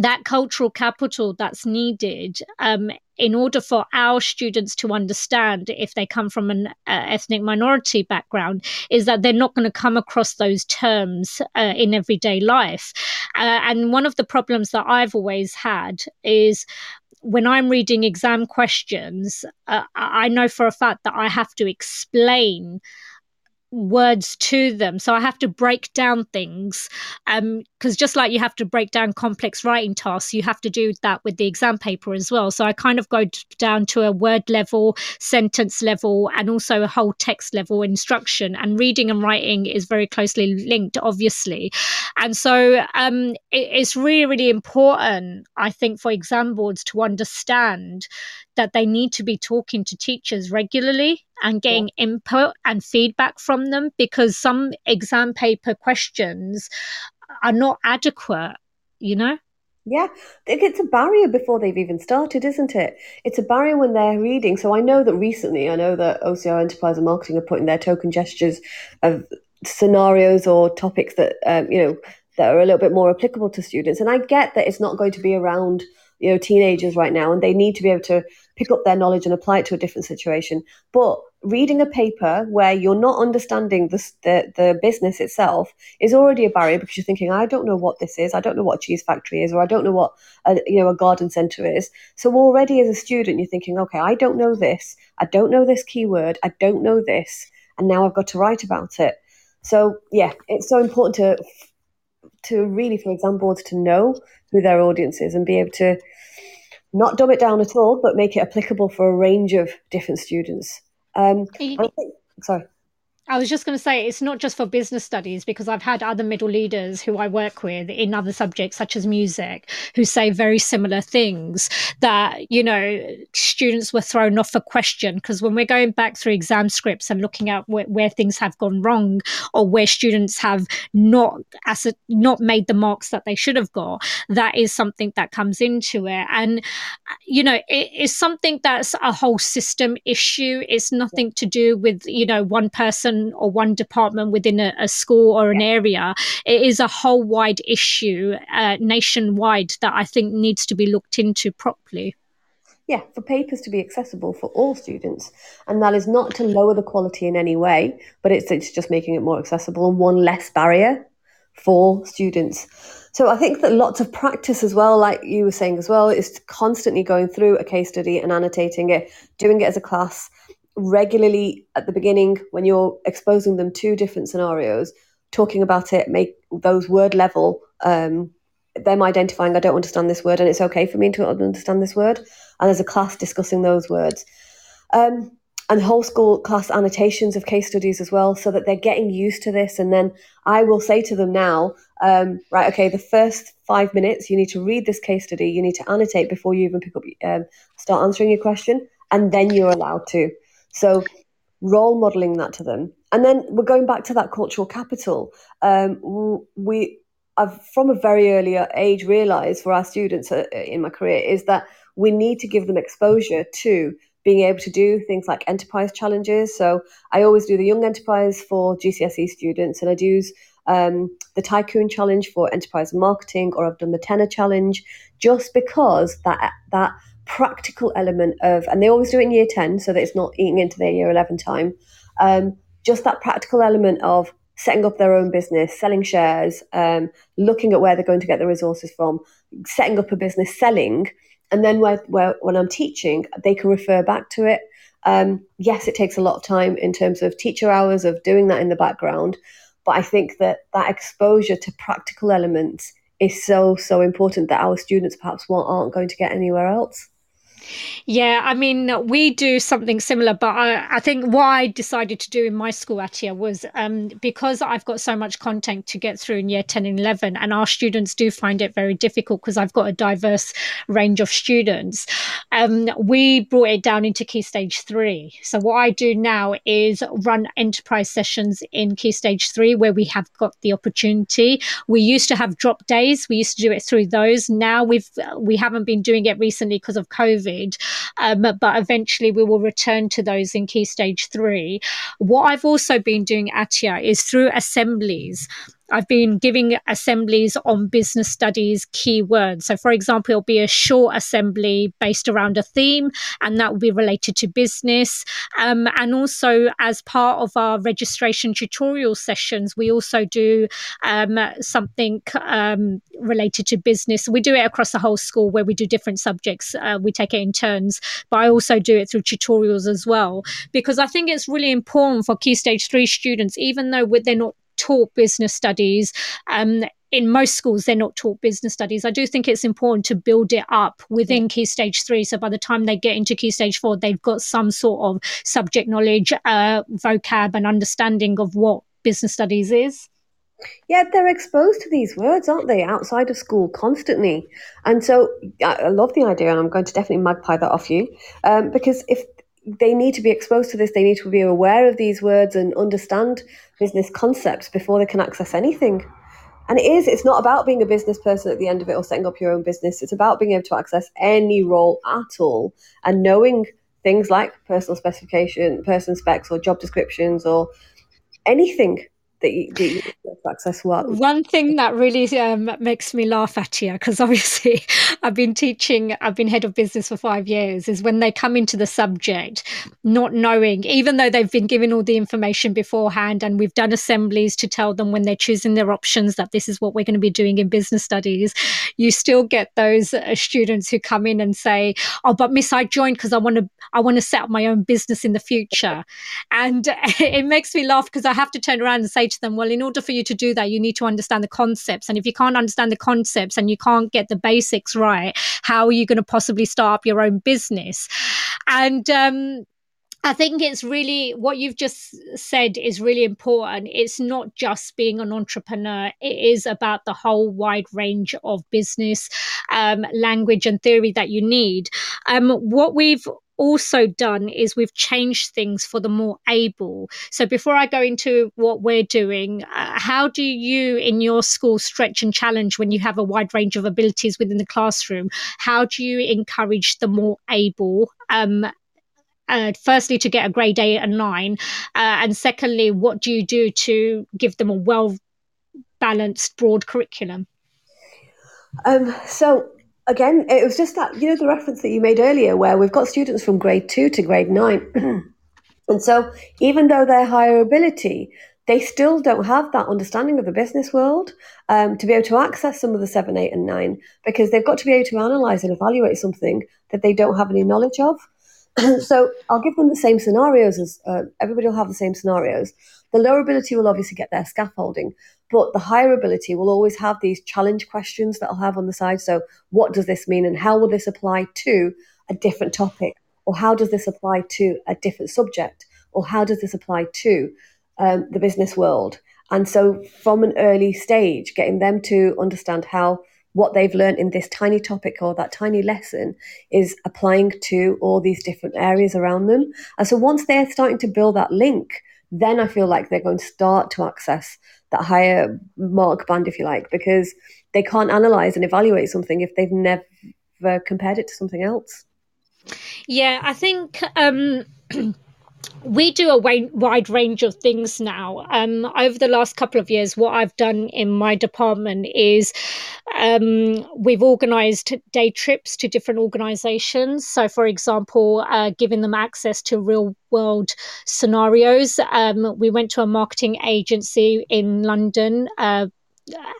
that cultural capital that's needed um, in order for our students to understand if they come from an uh, ethnic minority background is that they're not going to come across those terms uh, in everyday life. Uh, and one of the problems that i've always had is when I'm reading exam questions, uh, I know for a fact that I have to explain words to them. So i have to break down things um because just like you have to break down complex writing tasks you have to do that with the exam paper as well. So i kind of go down to a word level sentence level and also a whole text level instruction. And reading and writing is very closely linked obviously. And so um it, it's really really important i think for exam boards to understand that they need to be talking to teachers regularly and getting yeah. input and feedback from them because some exam paper questions are not adequate, you know? Yeah, it's a barrier before they've even started, isn't it? It's a barrier when they're reading. So I know that recently, I know that OCR Enterprise and Marketing are putting their token gestures of scenarios or topics that um, you know that are a little bit more applicable to students. And I get that it's not going to be around you know teenagers right now, and they need to be able to pick up their knowledge and apply it to a different situation. But reading a paper where you're not understanding the, the, the, business itself is already a barrier because you're thinking, I don't know what this is, I don't know what a cheese factory is, or I don't know what a, you know a garden centre is. So already as a student, you're thinking, okay, I don't know this, I don't know this keyword, I don't know this, and now I've got to write about it. So yeah, it's so important to to really for exam boards to know who their audience is and be able to not dumb it down at all, but make it applicable for a range of different students. Um, sorry. I was just going to say it's not just for business studies because I've had other middle leaders who I work with in other subjects such as music who say very similar things that you know students were thrown off a question. Because when we're going back through exam scripts and looking at where, where things have gone wrong or where students have not as not made the marks that they should have got that is something that comes into it. And you know it is something that's a whole system issue. It's nothing to do with you know one person one or one department within a, a school or an yeah. area. It is a whole wide issue uh, nationwide that I think needs to be looked into properly. Yeah, for papers to be accessible for all students. And that is not to lower the quality in any way, but it's, it's just making it more accessible and one less barrier for students. So I think that lots of practice as well, like you were saying as well, is constantly going through a case study and annotating it, doing it as a class, regularly at the beginning when you're exposing them to different scenarios, talking about it, make those word level, um, them identifying, I don't understand this word, and it's okay for me to understand this word, and as a class discussing those words. Um, and whole school class annotations of case studies as well, so that they're getting used to this. And then I will say to them now, um, right, okay, the first five minutes, you need to read this case study, you need to annotate before you even pick up, um, start answering your question, and then you're allowed to. So role modeling that to them. And then we're going back to that cultural capital. Um, we, I've from a very early age realized for our students uh, in my career is that we need to give them exposure to being able to do things like enterprise challenges. So I always do the young enterprise for GCSE students, and I do um, the tycoon challenge for enterprise marketing, or I've done the Tenner Challenge, just because that that practical element of, and they always do it in year 10 so that it's not eating into their year 11 time. Um, just that practical element of setting up their own business, selling shares, um, looking at where they're going to get the resources from, setting up a business, selling. And then where, where, when I'm teaching, they can refer back to it. Um, yes, it takes a lot of time in terms of teacher hours of doing that in the background, But I think that that exposure to practical elements is so so important that our students perhaps aren't going to get anywhere else. Yeah, I mean, we do something similar, but I, I think what I decided to do in my school, Atia, was um, because I've got so much content to get through in year 10 and 11, and our students do find it very difficult because I've got a diverse range of students. Um, we brought it down into Key Stage 3. So, what I do now is run enterprise sessions in Key Stage 3 where we have got the opportunity. We used to have drop days, we used to do it through those. Now we've we haven't been doing it recently because of COVID um, but eventually we will return to those in key stage three. What I've also been doing, Atia, is through assemblies. I've been giving assemblies on business studies keywords. So, for example, it'll be a short assembly based around a theme, and that will be related to business. Um, and also, as part of our registration tutorial sessions, we also do um, something um, related to business. We do it across the whole school where we do different subjects. Uh, we take it in turns, but I also do it through tutorials as well because I think it's really important for Key Stage 3 students, even though they're not taught business studies. Um, in most schools, they're not taught business studies. I do think it's important to build it up within Key Stage 3. So by the time they get into Key Stage 4, they've got some sort of subject knowledge, uh, vocab, and understanding of what business studies is. Yeah, they're exposed to these words, aren't they, outside of school constantly? And so I love the idea, and I'm going to definitely magpie that off you, um, because if they need to be exposed to this. They need to be aware of these words and understand business concepts before they can access anything. And it is, it's not about being a business person at the end of it or setting up your own business. It's about being able to access any role at all and knowing things like personal specification, person specs, or job descriptions, or anything that you, that you access? One thing that really um, makes me laugh at you, because obviously I've been teaching, I've been head of business for five years, is when they come into the subject, not knowing, even though they've been given all the information beforehand and we've done assemblies to tell them when they're choosing their options that this is what we're going to be doing in business studies, you still get those uh, students who come in and say, "Oh, but Miss, I joined because I want to, I want to set up my own business in the future," and it makes me laugh because I have to turn around and say to them, well, in order for you to do that, you need to understand the concepts. And if you can't understand the concepts and you can't get the basics right, how are you going to possibly start up your own business? And, um, I think it's really what you've just said is really important. It's not just being an entrepreneur, it is about the whole wide range of business, um, language, and theory that you need. Um, what we've also done is we've changed things for the more able. So before I go into what we're doing, uh, how do you in your school stretch and challenge when you have a wide range of abilities within the classroom? How do you encourage the more able? Um, uh, firstly, to get a grade eight and nine, uh, and secondly, what do you do to give them a well balanced, broad curriculum? Um, so again, it was just that, you know, the reference that you made earlier where we've got students from grade two to grade nine. and so even though they're higher ability, they still don't have that understanding of the business world um, to be able to access some of the seven, eight, and nine because they've got to be able to analyze and evaluate something that they don't have any knowledge of. so I'll give them the same scenarios as uh, everybody will have the same scenarios. The lower ability will obviously get their scaffolding, but the higher ability will always have these challenge questions that I'll have on the side. So, what does this mean, and how will this apply to a different topic, or how does this apply to a different subject, or how does this apply to um, the business world? And so, from an early stage, getting them to understand how what they've learned in this tiny topic or that tiny lesson is applying to all these different areas around them. And so once they're starting to build that link, then I feel like they're going to start to access that higher mark band, if you like, because they can't analyze and evaluate something if they've never compared it to something else. Yeah, I think. Um, we do a wide range of things now. Um, over the last couple of years, what I've done in my department is um, we've organised day trips to different organisations. So, for example, uh, giving them access to real world scenarios. Um, we went to a marketing agency in London. Uh,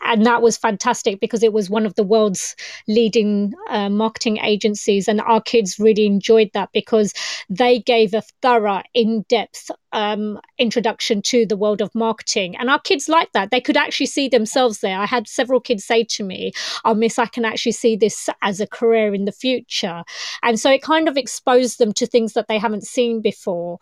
and that was fantastic because it was one of the world's leading uh, marketing agencies and our kids really enjoyed that because they gave a thorough in-depth um, introduction to the world of marketing. And our kids liked that. They could actually see themselves there. I had several kids say to me oh miss i can actually see this as a career in the future. And so it kind of exposed them to things that they haven't seen before.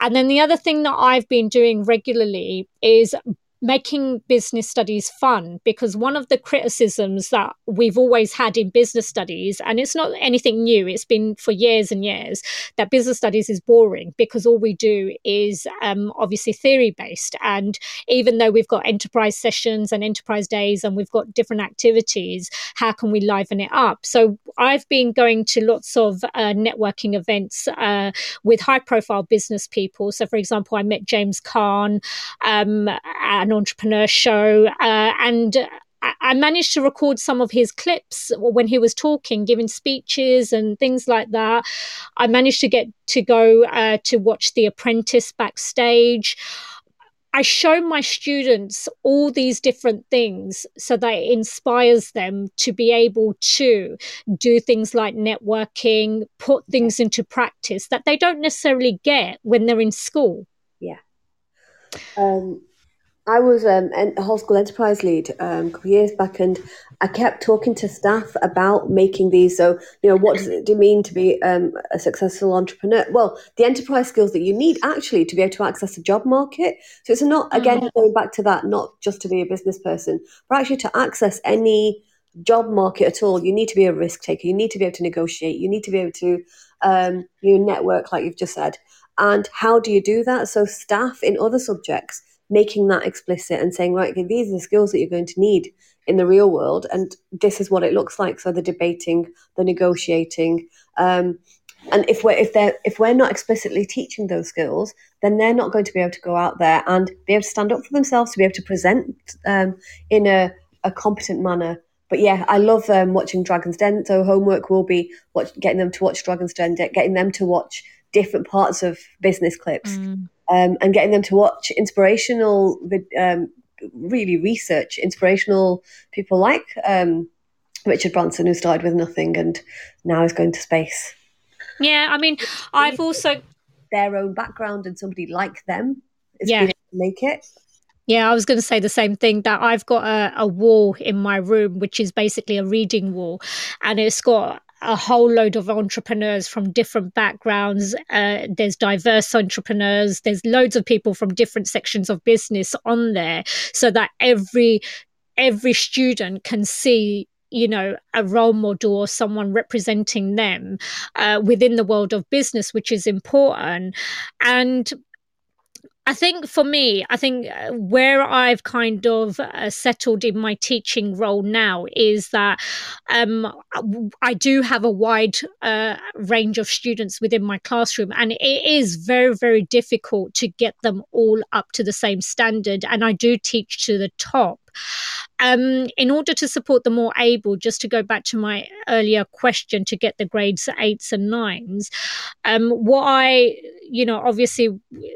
And then the other thing that i've been doing regularly is making business studies fun because one of the criticisms that we've always had in business studies and it's not anything new it's been for years and years that business studies is boring because all we do is um, obviously theory based and even though we've got enterprise sessions and enterprise days and we've got different activities how can we liven it up? So i've been going to lots of uh, networking events uh, with high profile business people. So for example i met james caan um, and entrepreneur show, uh, and I managed to record some of his clips when he was talking, giving speeches and things like that. I managed to get to go uh, to watch The Apprentice backstage. I show my students all these different things so that it inspires them to be able to do things like networking, put things into practice that they don't necessarily get when they're in school. Yeah. Um, I was um, a whole school enterprise lead um, a couple of years back, and I kept talking to staff about making these. So, you know, what does it mean to be um, a successful entrepreneur? Well, the enterprise skills that you need actually to be able to access the job market. So it's not again mm-hmm. going back to that, not just to be a business person, but actually to access any job market at all. You need to be a risk taker. You need to be able to negotiate. You need to be able to um, you know, network, like you've just said. And how do you do that? So staff in other subjects making that explicit and saying, right, okay, these are the skills that you're going to need in the real world, and this is what it looks like. So the debating, the negotiating, um, and if we're if they're if we're not explicitly teaching those skills, then they're not going to be able to go out there and be able to stand up for themselves, to be able to present um, in a, a competent manner. But yeah, I love um, watching Dragon's Den. So homework will be watch, getting them to watch Dragon's Den, getting them to watch different parts of business clips. Mm um, and getting them to watch inspirational, um, really research inspirational people like um, Richard Branson, who started with nothing and now is going to space. Yeah, I mean, I've also their own background and somebody like them is yeah. make it. Yeah, I was going to say the same thing that I've got a, a, wall in my room, which is basically a reading wall, and it's got a whole load of entrepreneurs from different backgrounds. Uh, there's diverse entrepreneurs. There's loads of people from different sections of business on there, so that every every student can see you know a role model or someone representing them uh, within the world of business which is important and I think for me, I think uh, where I've kind of uh, settled in my teaching role now is that um, I do have a wide uh, range of students within my classroom, and it is very, very difficult to get them all up to the same standard. And I do teach to the top. Um, in order to support the more able, just to go back to my earlier question, to get the grades eights and nines, um, what I, you know, obviously,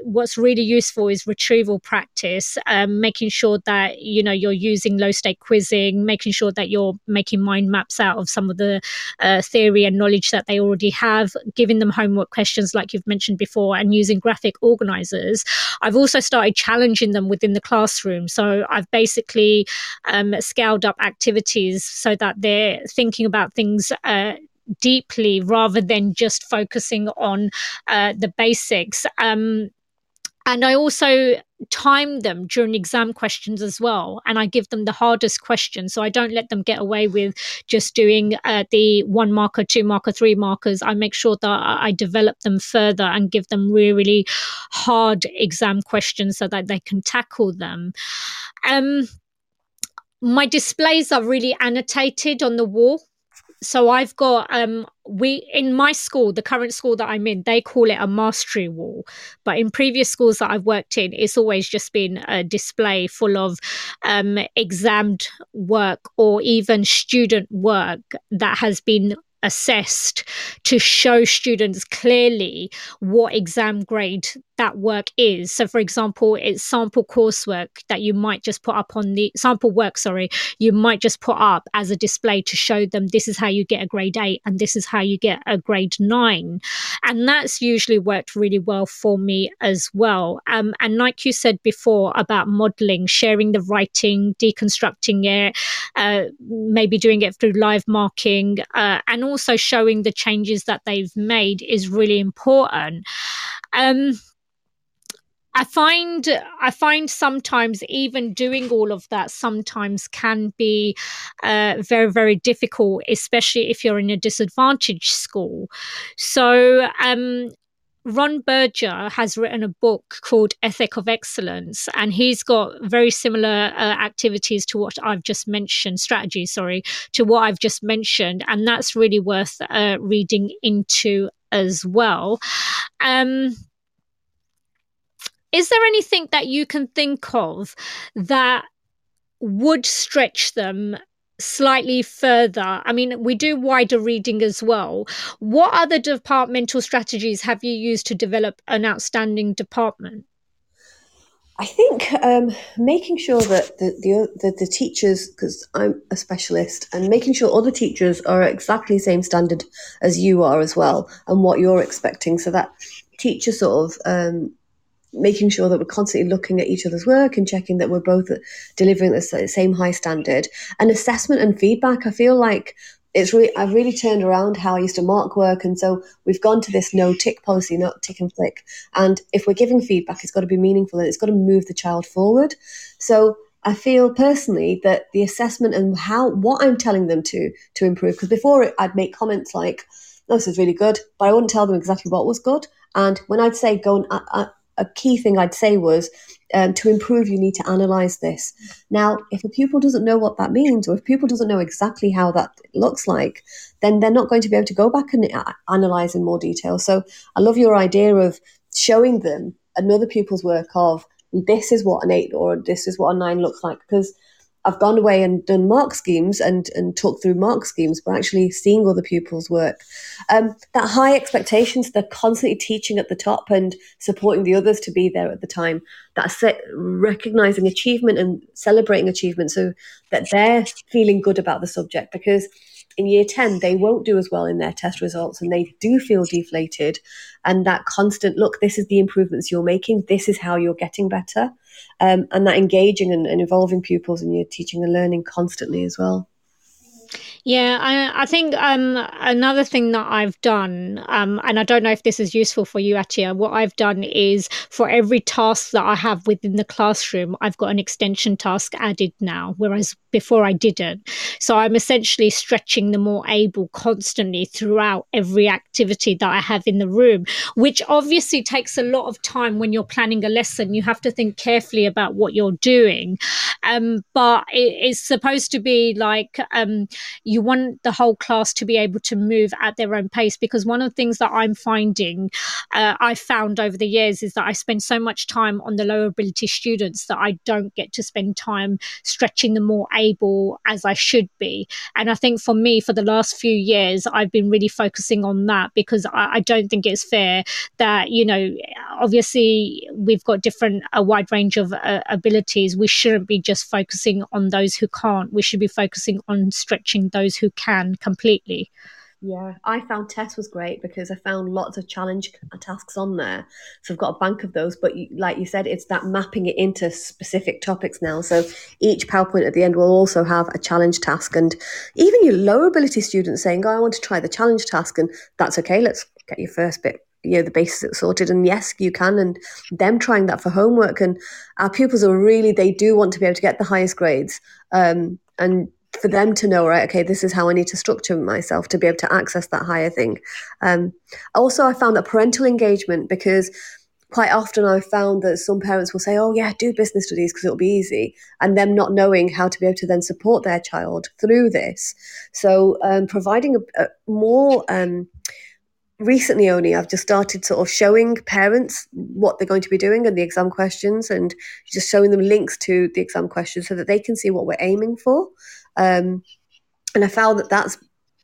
what's really useful is retrieval practice, um, making sure that you know you're using low stake quizzing, making sure that you're making mind maps out of some of the uh, theory and knowledge that they already have, giving them homework questions like you've mentioned before, and using graphic organizers. I've also started challenging them within the classroom, so I've basically um, scaled up activities so that they're thinking about things uh, deeply rather than just focusing on uh, the basics. Um, and I also time them during exam questions as well. And I give them the hardest questions. So I don't let them get away with just doing uh, the one marker, two marker, three markers. I make sure that I develop them further and give them really, really hard exam questions so that they can tackle them. Um, my displays are really annotated on the wall so I've got um we in my school, the current school that I'm in, they call it a mastery wall. But in previous schools that I've worked in, it's always just been a display full of um examined work or even student work that has been assessed to show students clearly what exam grade that work is. So, for example, it's sample coursework that you might just put up on the sample work, sorry, you might just put up as a display to show them this is how you get a grade eight and this is how you get a grade nine. And that's usually worked really well for me as well. Um, and like you said before about modeling, sharing the writing, deconstructing it, uh, maybe doing it through live marking, uh, and also showing the changes that they've made is really important. Um, I find I find sometimes even doing all of that sometimes can be uh, very very difficult, especially if you're in a disadvantaged school. So. Um, Ron Berger has written a book called Ethic of Excellence, and he's got very similar uh, activities to what I've just mentioned, strategy, sorry, to what I've just mentioned, and that's really worth uh, reading into as well. Um, is there anything that you can think of that would stretch them slightly further? I mean, we do wider reading as well. What other departmental strategies have you used to develop an outstanding department? I think um, making sure that the the, the, the teachers, because I'm a specialist, and making sure other teachers are exactly the same standard as you are as well, and what you're expecting, so that teachers sort of um, making sure that we're constantly looking at each other's work and checking that we're both delivering the same high standard. And assessment and feedback, I feel like it's really I've really turned around how I used to mark work, and so we've gone to this no tick policy, not tick and flick. And if we're giving feedback, it's got to be meaningful and it's got to move the child forward. So I feel personally that the assessment and how what I'm telling them to to improve, because before I'd make comments like, "This is really good," but I wouldn't tell them exactly what was good. And when I'd say go and uh, uh, a key thing I'd say was um, to improve, you need to analyze this. Now, if a pupil doesn't know what that means, or if pupil doesn't know exactly how that looks like, then they're not going to be able to go back and uh, analyze in more detail. So I love your idea of showing them another pupil's work of this is what an eight or this is what a nine looks like because I've gone away and done mark schemes and, and talked through mark schemes, but actually seeing other pupils' work. Um, that high expectations, they're constantly teaching at the top and supporting the others to be there at the time. That set, recognizing achievement and celebrating achievement so that they're feeling good about the subject because in year 10 they won't do as well in their test results and they do feel deflated and that constant look this is the improvements you're making this is how you're getting better um, and that engaging and, and involving pupils in your teaching and learning constantly as well. Yeah, I, I think um, another thing that I've done, um, and I don't know if this is useful for you, Atia, what I've done is for every task that I have within the classroom, I've got an extension task added now, whereas before I didn't. So I'm essentially stretching the more able constantly throughout every activity that I have in the room, which obviously takes a lot of time when you're planning a lesson. You have to think carefully about what you're doing. Um, but it, it's supposed to be like um, you want the whole class to be able to move at their own pace because one of the things that I'm finding, uh, I've found over the years is that I spend so much time on the lower ability students that I don't get to spend time stretching the more able as I should be. And I think for me, for the last few years, I've been really focusing on that because I, I don't think it's fair that, you know, obviously we've got different, a wide range of uh, abilities. We shouldn't be just focusing on those who can't. We should be focusing on stretching those who can completely. Yeah, I found TES was great because I found lots of challenge tasks on there. So I've got a bank of those. But you, like you said, it's that mapping it into specific topics now. So each PowerPoint at the end will also have a challenge task. And even your lower ability students saying, oh, I want to try the challenge task. And that's okay. Let's get your first bit you know the basics sorted and yes you can and them trying that for homework and our pupils are really they do want to be able to get the highest grades um, and for them to know, right, okay, this is how I need to structure myself to be able to access that higher thing. Um, also, I found that parental engagement, because quite often I've found that some parents will say, oh, yeah, do business studies because it'll be easy, and them not knowing how to be able to then support their child through this. So, um, providing a, a more. Um, recently only I've just started sort of showing parents what they're going to be doing and the exam questions and just showing them links to the exam questions so that they can see what we're aiming for. Um, and I found that that's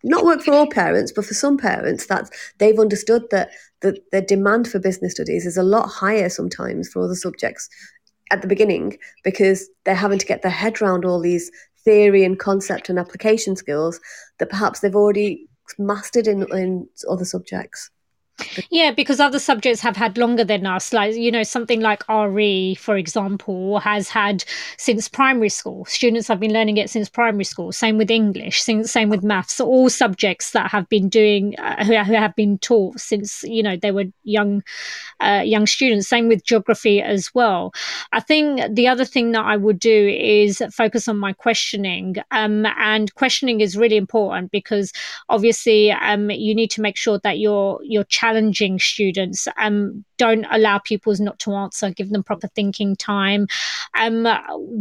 not worked for all parents, but for some parents, that they've understood that the, the demand for business studies is a lot higher sometimes for other subjects at the beginning because they're having to get their head around all these theory and concept and application skills that perhaps they've already mastered in, in other subjects. Yeah, because other subjects have had longer than us. Like, you know, something like RE, for example, has had since primary school. Students have been learning it since primary school. Same with English, same with maths. So all subjects that have been doing, uh, who, who, have been taught since, you know, they were young, uh, young students. Same with geography as well. I think the other thing that I would do is focus on my questioning. Um, and questioning is really important because obviously um, you need to make sure that you're, you're challenging students. Um, don't allow pupils not to answer. Give them proper thinking time. Um,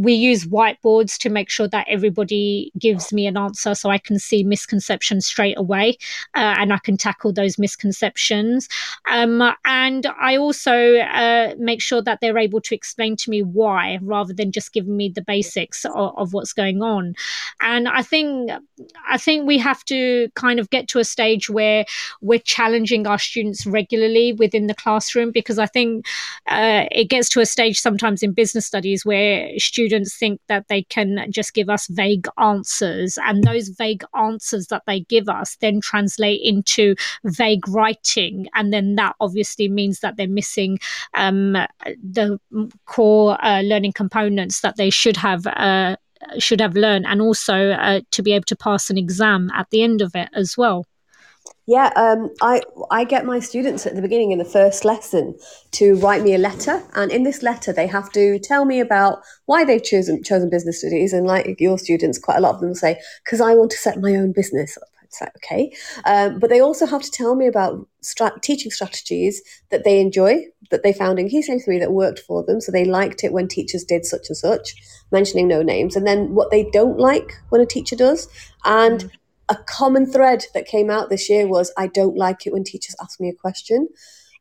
we use whiteboards to make sure that everybody gives me an answer, so I can see misconceptions straight away, uh, and I can tackle those misconceptions. Um, and I also uh, make sure that they're able to explain to me why, rather than just giving me the basics of, of what's going on. And I think I think we have to kind of get to a stage where we're challenging our students regularly within the classroom because I think uh, it gets to a stage sometimes in business studies where students think that they can just give us vague answers, and those vague answers that they give us then translate into vague writing, and then that obviously means that they're missing um, the core uh, learning components that they should have. Uh, should have learned and also uh, to be able to pass an exam at the end of it as well yeah, um, I I get my students at the beginning in the first lesson to write me a letter, and in this letter they have to tell me about why they've chosen chosen business studies. And like your students, quite a lot of them say, "Because I want to set my own business up." It's like okay, um, but they also have to tell me about teaching strategies that they enjoy, that they found in Key Three that worked for them, so they liked it when teachers did such and such, mentioning no names, and then what they don't like when a teacher does, and. A common thread that came out this year was I don't like it when teachers ask me a question.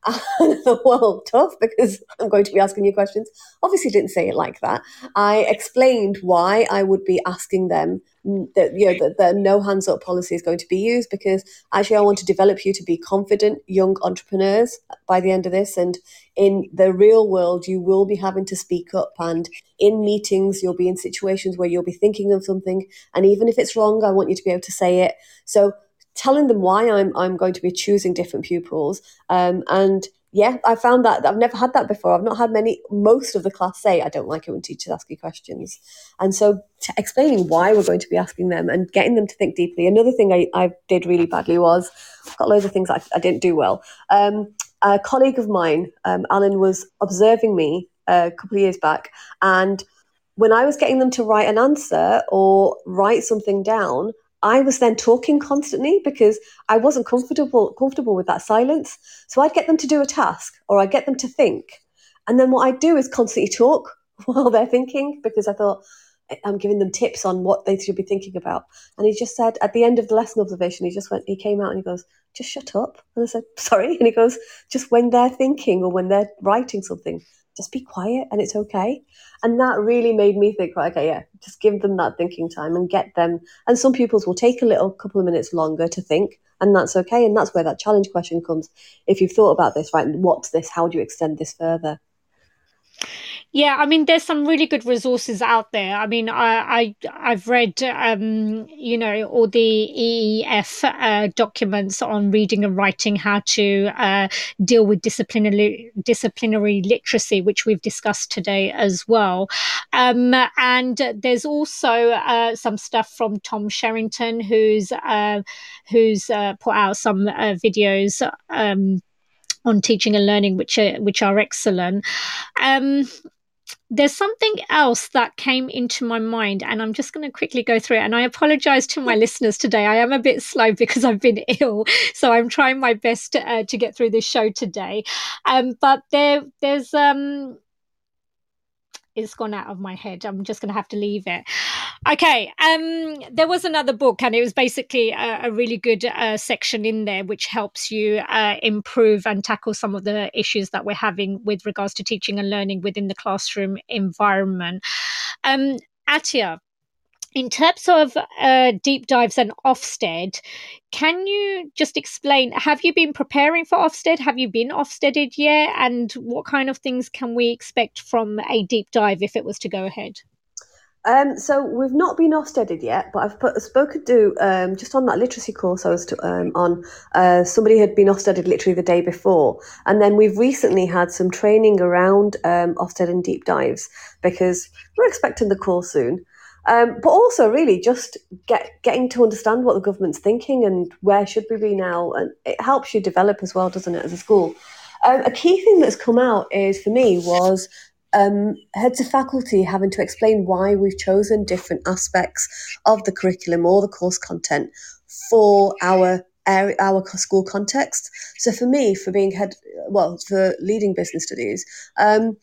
Well, tough because I'm going to be asking you questions. Obviously, didn't say it like that. I explained why I would be asking them that you know that the no hands up policy is going to be used because actually I want to develop you to be confident young entrepreneurs uh, by the end of this and in the real world you will be having to speak up and in meetings you'll be in situations where you'll be thinking of something and even if it's wrong I want you to be able to say it so telling them why I'm I'm going to be choosing different pupils um, and yeah, I found that I've never had that before. I've not had many, most of the class say, I don't like it when teachers ask you questions. And so t- explaining why we're going to be asking them and getting them to think deeply. Another thing I, I did really badly was, I've got loads of things I, I didn't do well. Um, a colleague of mine, um, Alan, was observing me a couple of years back. And when I was getting them to write an answer or write something down, I was then talking constantly because I wasn't comfortable comfortable with that silence. So I'd get them to do a task or I'd get them to think. And then what I'd do is constantly talk while they're thinking because I thought I'm giving them tips on what they should be thinking about. And he just said at the end of the lesson observation, he just went, he came out and he goes, just shut up. And I said, sorry. And he goes, just when they're thinking or when they're writing something, just be quiet and it's okay. And that really made me think, right, okay, yeah, just give them that thinking time and get them. And some pupils will take a little couple of minutes longer to think, and that's okay. And that's where that challenge question comes. If you've thought about this, right, what's this? How do you extend this further? Yeah, I mean, there's some really good resources out there. I mean, I, I have read, um, you know, all the EEF uh, documents on reading and writing, how to uh, deal with disciplinary disciplinary literacy, which we've discussed today as well. Um, and there's also uh, some stuff from Tom Sherrington, who's uh, who's uh, put out some uh, videos. Um, on teaching and learning, which are which are excellent. Um, there's something else that came into my mind, and I'm just going to quickly go through it. And I apologize to my listeners today. I am a bit slow because I've been ill, so I'm trying my best to, uh, to get through this show today. Um, but there, there's um, it's gone out of my head. I'm just going to have to leave it. Okay. Um, there was another book, and it was basically a, a really good uh, section in there which helps you uh, improve and tackle some of the issues that we're having with regards to teaching and learning within the classroom environment. Um, Atia, in terms of uh, deep dives and Ofsted, can you just explain? Have you been preparing for Ofsted? Have you been Ofsteded yet? And what kind of things can we expect from a deep dive if it was to go ahead? Um, so we've not been Ofsteded yet, but I've put, spoken to um, just on that literacy course I was to, um, on. Uh, somebody had been Ofsteded literally the day before, and then we've recently had some training around um, Ofsted and deep dives because we're expecting the call soon. Um, but also, really, just get getting to understand what the government's thinking and where should we be now, and it helps you develop as well, doesn't it, as a school? Um, a key thing that's come out is for me was um, heads of faculty having to explain why we've chosen different aspects of the curriculum or the course content for our our school context. So for me, for being head, well, for leading business studies, um,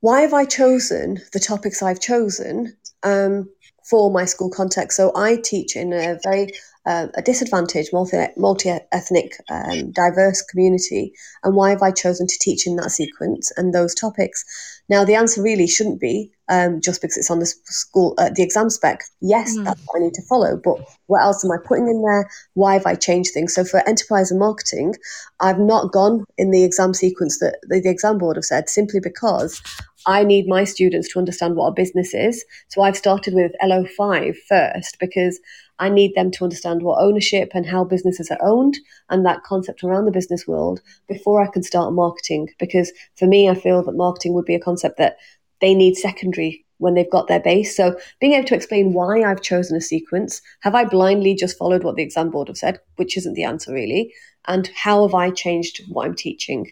why have I chosen the topics I've chosen um, for my school context? So I teach in a very uh, a disadvantaged, multi ethnic, um, diverse community, and why have I chosen to teach in that sequence and those topics? Now, the answer really shouldn't be um, just because it's on the school uh, the exam spec. Yes, mm. that's what I need to follow, but what else am I putting in there? Why have I changed things? So for enterprise and marketing, I've not gone in the exam sequence that the, the exam board have said simply because I need my students to understand what a business is. So I've started with LO5 first because I need them to understand what ownership and how businesses are owned and that concept around the business world before I can start marketing. Because for me, I feel that marketing would be a concept that they need secondary when they've got their base. So being able to explain why I've chosen a sequence, have I blindly just followed what the exam board have said, which isn't the answer really, and how have I changed what I'm teaching?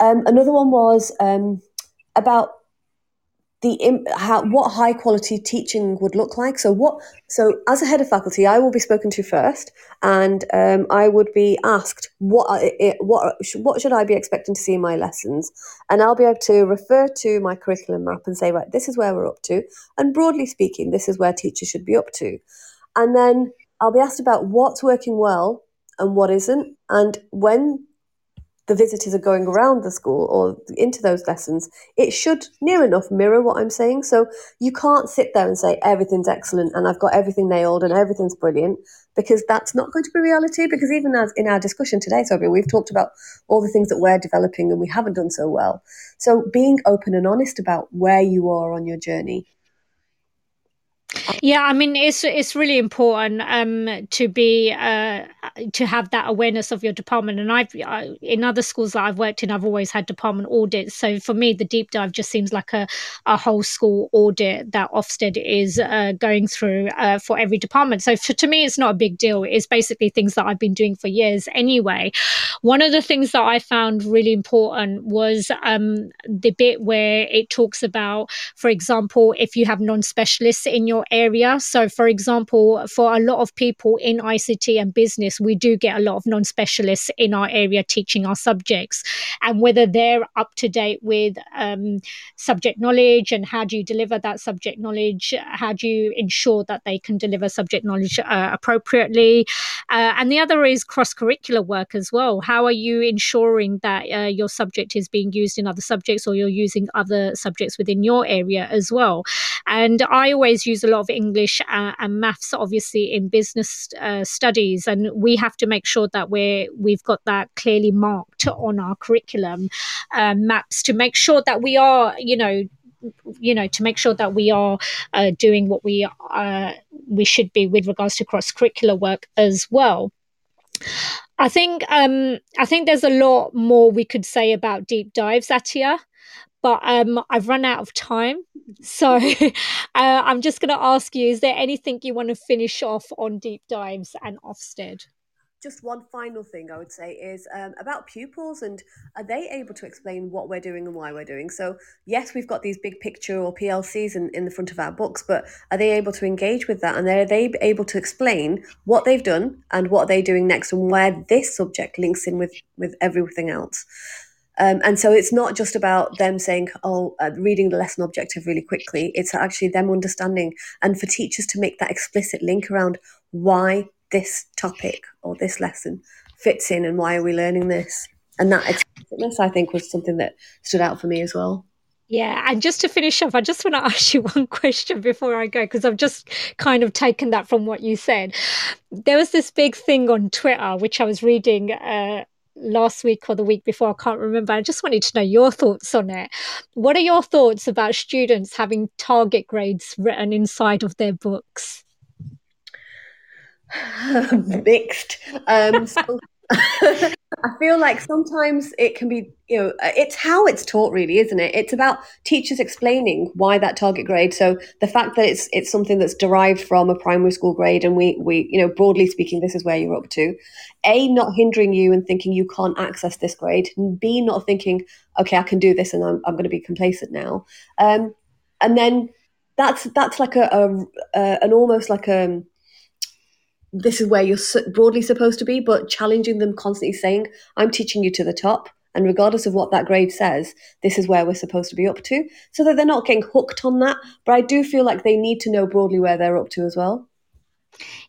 Um, another one was um, about the how what high quality teaching would look like. So what so as a head of faculty, I will be spoken to first, and um, I would be asked what what what should I be expecting to see in my lessons, and I'll be able to refer to my curriculum map and say right, this is where we're up to, and broadly speaking, this is where teachers should be up to, and then I'll be asked about what's working well and what isn't, and when the visitors are going around the school or into those lessons, it should near enough mirror what I'm saying. So you can't sit there and say everything's excellent and I've got everything nailed and everything's brilliant because that's not going to be reality. Because even as in our discussion today, Toby, we've talked about all the things that we're developing and we haven't done so well. So being open and honest about where you are on your journey yeah, I mean it's it's really important um, to be uh, to have that awareness of your department. And I've I, in other schools that I've worked in, I've always had department audits. So for me, the deep dive just seems like a, a whole school audit that Ofsted is uh, going through uh, for every department. So for, to me, it's not a big deal. It's basically things that I've been doing for years anyway. One of the things that I found really important was um, the bit where it talks about, for example, if you have non-specialists in your area. So, for example, for a lot of people in ICT and business, we do get a lot of non specialists in our area teaching our subjects. And whether they're up to date with um, subject knowledge and how do you deliver that subject knowledge, how do you ensure that they can deliver subject knowledge uh, appropriately? Uh, and the other is cross curricular work as well. How are you ensuring that uh, your subject is being used in other subjects or you're using other subjects within your area as well? And I always use a lot of English uh, and maths, obviously, in business uh, studies, and we have to make sure that we're we've got that clearly marked on our curriculum uh, maps to make sure that we are, you know, you know to make sure that we are uh, doing what we uh, we should be with regards to cross curricular work as well. I think um, I think there's a lot more we could say about deep dives, Atia but um, I've run out of time. So uh, I'm just going to ask you is there anything you want to finish off on deep dives and Ofsted? Just one final thing I would say is um, about pupils and are they able to explain what we're doing and why we're doing? So, yes, we've got these big picture or PLCs in, in the front of our books, but are they able to engage with that? And are they able to explain what they've done and what they're doing next and where this subject links in with, with everything else? Um, and so it's not just about them saying, oh, uh, reading the lesson objective really quickly. It's actually them understanding and for teachers to make that explicit link around why this topic or this lesson fits in and why are we learning this. And that explicitness, I think, was something that stood out for me as well. Yeah, and just to finish off, I just want to ask you one question before I go, because I've just kind of taken that from what you said. There was this big thing on Twitter, which I was reading uh, last week or the week before, I can't remember. I just wanted to know your thoughts on it. What are your thoughts about students having target grades written inside of their books? Mixed. Um, so I feel like sometimes it can be, you know, it's how it's taught, really, isn't it? It's about teachers explaining why that target grade. So the fact that it's it's something that's derived from a primary school grade, and we we you know broadly speaking, this is where you're up to. A, not hindering you and thinking you can't access this grade. And B, not thinking, okay, I can do this, and I'm I'm going to be complacent now. Um, and then that's that's like a, a, a an almost like a this is where you're broadly supposed to be, but challenging them constantly saying, I'm teaching you to the top. And regardless of what that grade says, this is where we're supposed to be up to. So that they're not getting hooked on that. But I do feel like they need to know broadly where they're up to as well.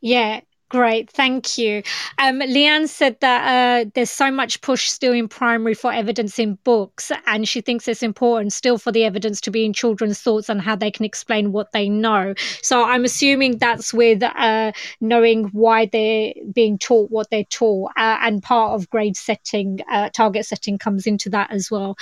Yeah, Great, thank you. Um, Leanne said that uh, there's so much push still in primary for evidence in books, and she thinks it's important still for the evidence to be in children's thoughts and how they can explain what they know. So I'm assuming that's with uh, knowing why they're being taught what they're taught, uh, and part of grade setting, uh, target setting comes into that as well.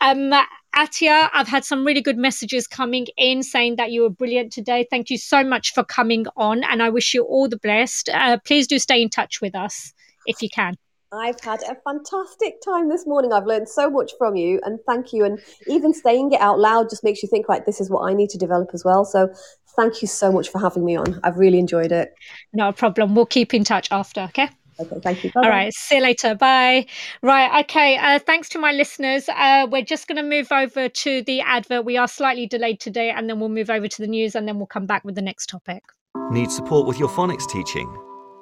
Um, Atia, I've had some really good messages coming in saying that you were brilliant today. Thank you so much for coming on, and I wish you all the best. Uh, please do stay in touch with us if you can. I've had a fantastic time this morning. I've learned so much from you, and thank you. And even saying it out loud just makes you think, right, this is what I need to develop as well. So thank you so much for having me on. I've really enjoyed it. No problem. We'll keep in touch after, okay? Okay, thank you. Bye-bye. All right, see you later. Bye. Right, okay. Uh, thanks to my listeners. Uh, we're just going to move over to the advert. We are slightly delayed today, and then we'll move over to the news, and then we'll come back with the next topic. Need support with your phonics teaching?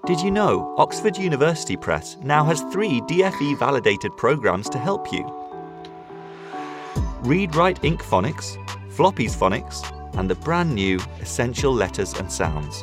Did you know Oxford University Press now has three DFE validated programs to help you? Read Write Inc Phonics, Floppy's Phonics, and the brand new Essential Letters and Sounds.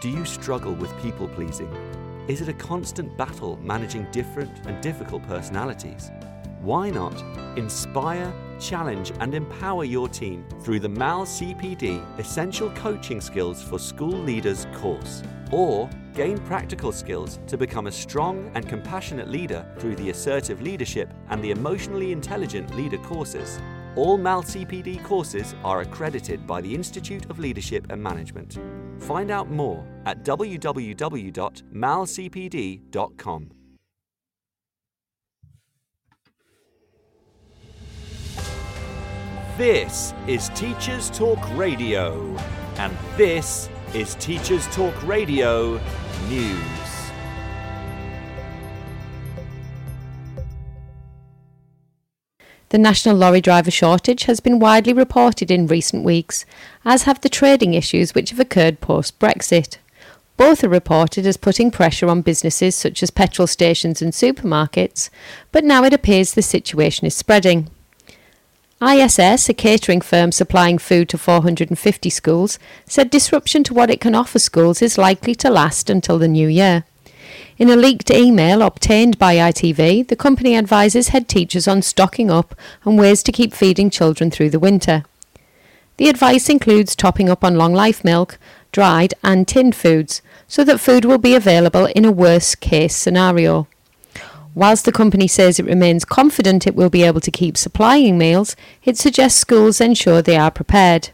Do you struggle with people pleasing? Is it a constant battle managing different and difficult personalities? Why not inspire, challenge, and empower your team through the MAL CPD Essential Coaching Skills for School Leaders course? Or gain practical skills to become a strong and compassionate leader through the Assertive Leadership and the Emotionally Intelligent Leader courses? All MAL CPD courses are accredited by the Institute of Leadership and Management. Find out more at www.malcpd.com. This is Teachers Talk Radio, and this is Teachers Talk Radio News. The national lorry driver shortage has been widely reported in recent weeks, as have the trading issues which have occurred post Brexit. Both are reported as putting pressure on businesses such as petrol stations and supermarkets, but now it appears the situation is spreading. ISS, a catering firm supplying food to 450 schools, said disruption to what it can offer schools is likely to last until the new year. In a leaked email obtained by ITV, the company advises head teachers on stocking up and ways to keep feeding children through the winter. The advice includes topping up on long life milk, dried and tinned foods, so that food will be available in a worst case scenario. Whilst the company says it remains confident it will be able to keep supplying meals, it suggests schools ensure they are prepared.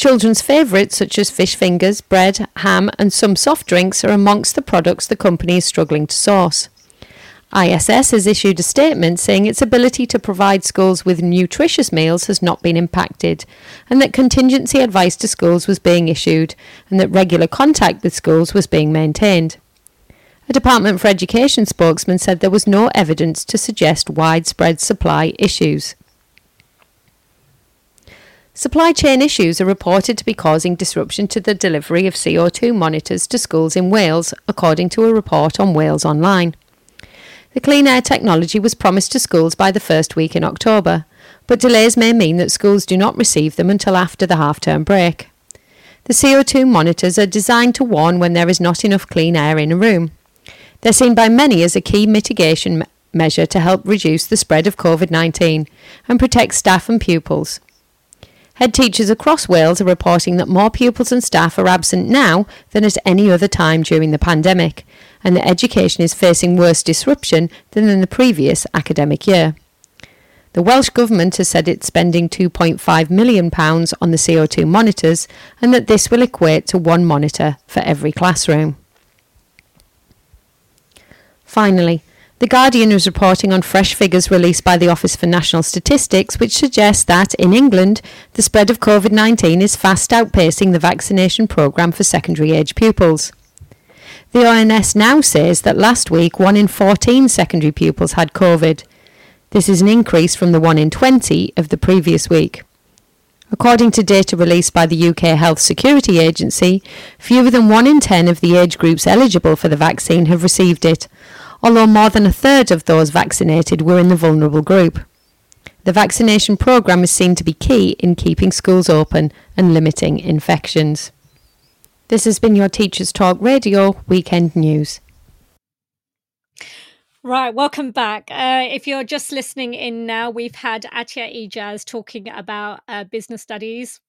Children's favourites such as fish fingers, bread, ham, and some soft drinks are amongst the products the company is struggling to source. ISS has issued a statement saying its ability to provide schools with nutritious meals has not been impacted, and that contingency advice to schools was being issued, and that regular contact with schools was being maintained. A Department for Education spokesman said there was no evidence to suggest widespread supply issues. Supply chain issues are reported to be causing disruption to the delivery of CO2 monitors to schools in Wales, according to a report on Wales Online. The clean air technology was promised to schools by the first week in October, but delays may mean that schools do not receive them until after the half term break. The CO2 monitors are designed to warn when there is not enough clean air in a room. They're seen by many as a key mitigation measure to help reduce the spread of COVID 19 and protect staff and pupils. Head teachers across Wales are reporting that more pupils and staff are absent now than at any other time during the pandemic, and that education is facing worse disruption than in the previous academic year. The Welsh Government has said it's spending £2.5 million on the CO2 monitors and that this will equate to one monitor for every classroom. Finally, The Guardian is reporting on fresh figures released by the Office for National Statistics, which suggest that in England, the spread of COVID 19 is fast outpacing the vaccination programme for secondary age pupils. The ONS now says that last week one in 14 secondary pupils had COVID. This is an increase from the 1 in 20 of the previous week. According to data released by the UK Health Security Agency, fewer than 1 in 10 of the age groups eligible for the vaccine have received it, although more than a third of those vaccinated were in the vulnerable group. The vaccination programme is seen to be key in keeping schools open and limiting infections. This has been your Teachers Talk Radio Weekend News. Right, welcome back. Uh, if you're just listening in now, we've had Atia Ijaz talking about uh, business studies.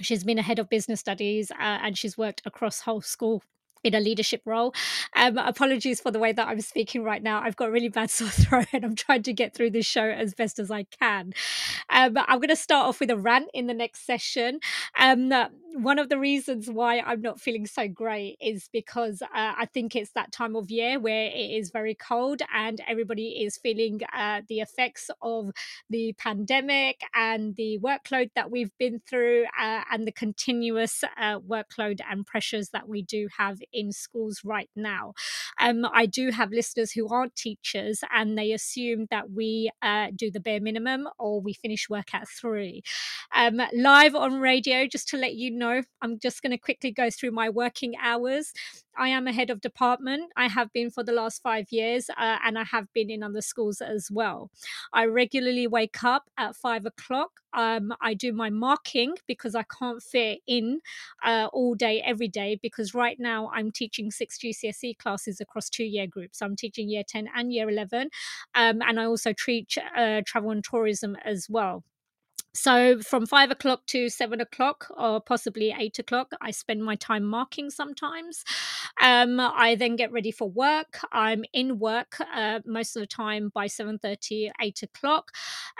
She's been a head of business studies uh, and she's worked across whole school in a leadership role. Um, apologies for the way that I'm speaking right now. I've got a really bad sore throat and I'm trying to get through this show as best as I can. Um, I'm going to start off with a rant in the next session. Um, one of the reasons why I'm not feeling so great is because uh, I think it's that time of year where it is very cold and everybody is feeling uh, the effects of the pandemic and the workload that we've been through uh, and the continuous uh, workload and pressures that we do have in schools right now. Um, I do have listeners who aren't teachers and they assume that we uh, do the bare minimum or we finish work at three. Um, live on radio, just to let you know, I'm just going to quickly go through my working hours. I am a head of department. I have been for the last five years, uh, and I have been in other schools as well. I regularly wake up at five o'clock. Um, I do my marking because I can't fit in uh, all day, every day, because right now I'm teaching six GCSE classes across two year groups. I'm teaching year 10 and year 11, um, and I also teach uh, travel and tourism as well. So from five o'clock to seven o'clock, or possibly eight o'clock, I spend my time marking sometimes. Um, I then get ready for work. I'm in work uh, most of the time by 7.30, 8 o'clock.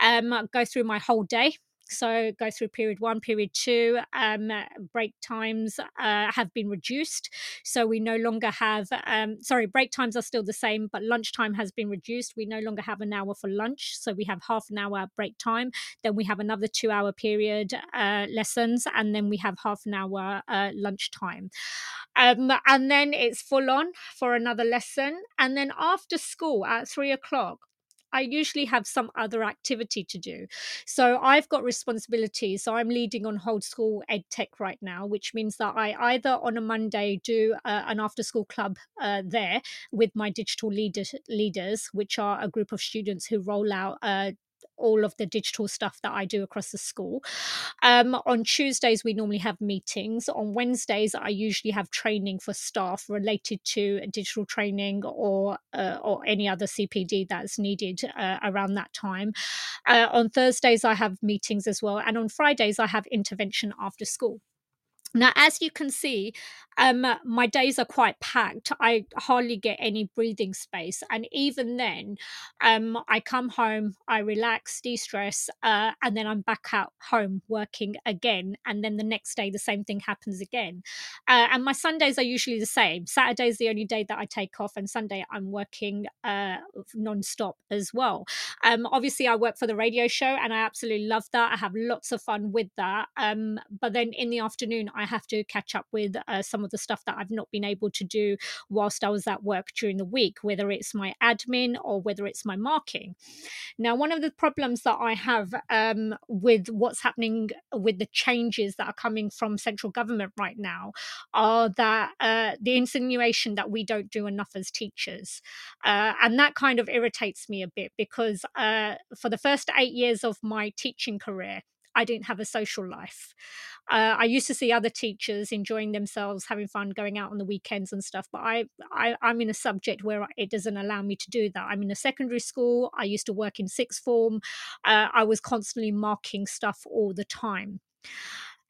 Um, go through my whole day. So go through period one, period two. Um, break times uh, have been reduced, so we no longer have. Um, sorry, break times are still the same, but lunchtime has been reduced. We no longer have an hour for lunch, so we have half an hour break time. Then we have another two-hour period uh, lessons, and then we have half an hour uh, lunchtime. Um, and then it's full on for another lesson, and then after school at three o'clock I usually have some other activity to do. So I've got responsibilities. So I'm leading on whole school ed tech right now, which means that I either on a Monday do uh, an after school club uh, there with my digital leader, leaders, which are a group of students who roll out uh, all of the digital stuff that I do across the school. Um, on Tuesdays, we normally have meetings. On Wednesdays, I usually have training for staff related to digital training or uh, or any other CPD that's needed uh, around that time. Uh, on Thursdays, I have meetings as well, and on Fridays, I have intervention after school. Now, as you can see, um, my days are quite packed. I hardly get any breathing space. And even then, um, I come home, I relax, de stress, uh, and then I'm back out home working again. And then the next day, the same thing happens again. Uh, and my Sundays are usually the same. Saturday is the only day that I take off, and Sunday I'm working uh, non stop as well. Um, obviously, I work for the radio show, and I absolutely love that. I have lots of fun with that. Um, but then in the afternoon, I have to catch up with uh, some of the stuff that I've not been able to do whilst I was at work during the week, whether it's my admin or whether it's my marking. Now, one of the problems that I have um, with what's happening with the changes that are coming from central government right now are that uh, the insinuation that we don't do enough as teachers. Uh, and that kind of irritates me a bit because uh, for the first eight years of my teaching career, I didn't have a social life. Uh, I used to see other teachers enjoying themselves, having fun, going out on the weekends and stuff. But I, I, I'm in a subject where it doesn't allow me to do that. I'm in a secondary school. I used to work in sixth form. Uh, I was constantly marking stuff all the time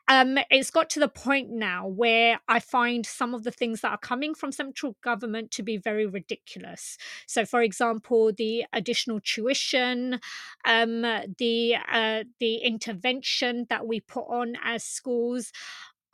um, it's got to the point now where I find some of the things that are coming from central government to be very ridiculous. So, for example, the additional tuition, um, the uh, the intervention that we put on as schools.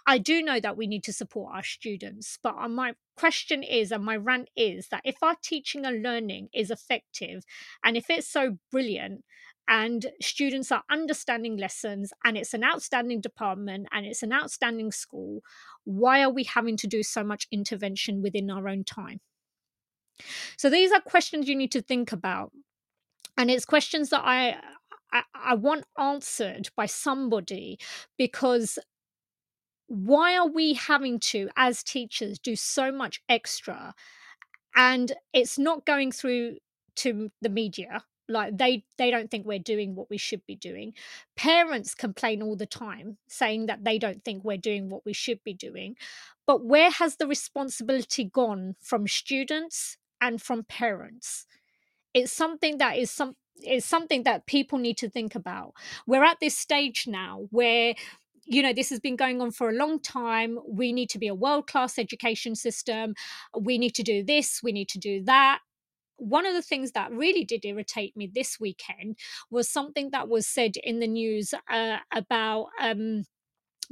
I do know that we need to support our students, but uh, my question is, and my rant is, that if our teaching and learning is effective, and if it's so brilliant, and students are understanding lessons and it's an outstanding department and it's an outstanding school why are we having to do so much intervention within our own time? So these are questions you need to think about and it's questions that i i, I want answered by somebody because why are we having to as teachers do so much extra? And it's not going through to the media like they they don't think we're doing what we should be doing. Parents complain all the time saying that they don't think we're doing what we should be doing. But where has the responsibility gone from students and from parents? It's something that is some is something that people need to think about. We're at this stage now where you know this has been going on for a long time. We need to be a world class education system. We need to do this we need to do that one of the things that really did irritate me this weekend was something that was said in the news uh, about um,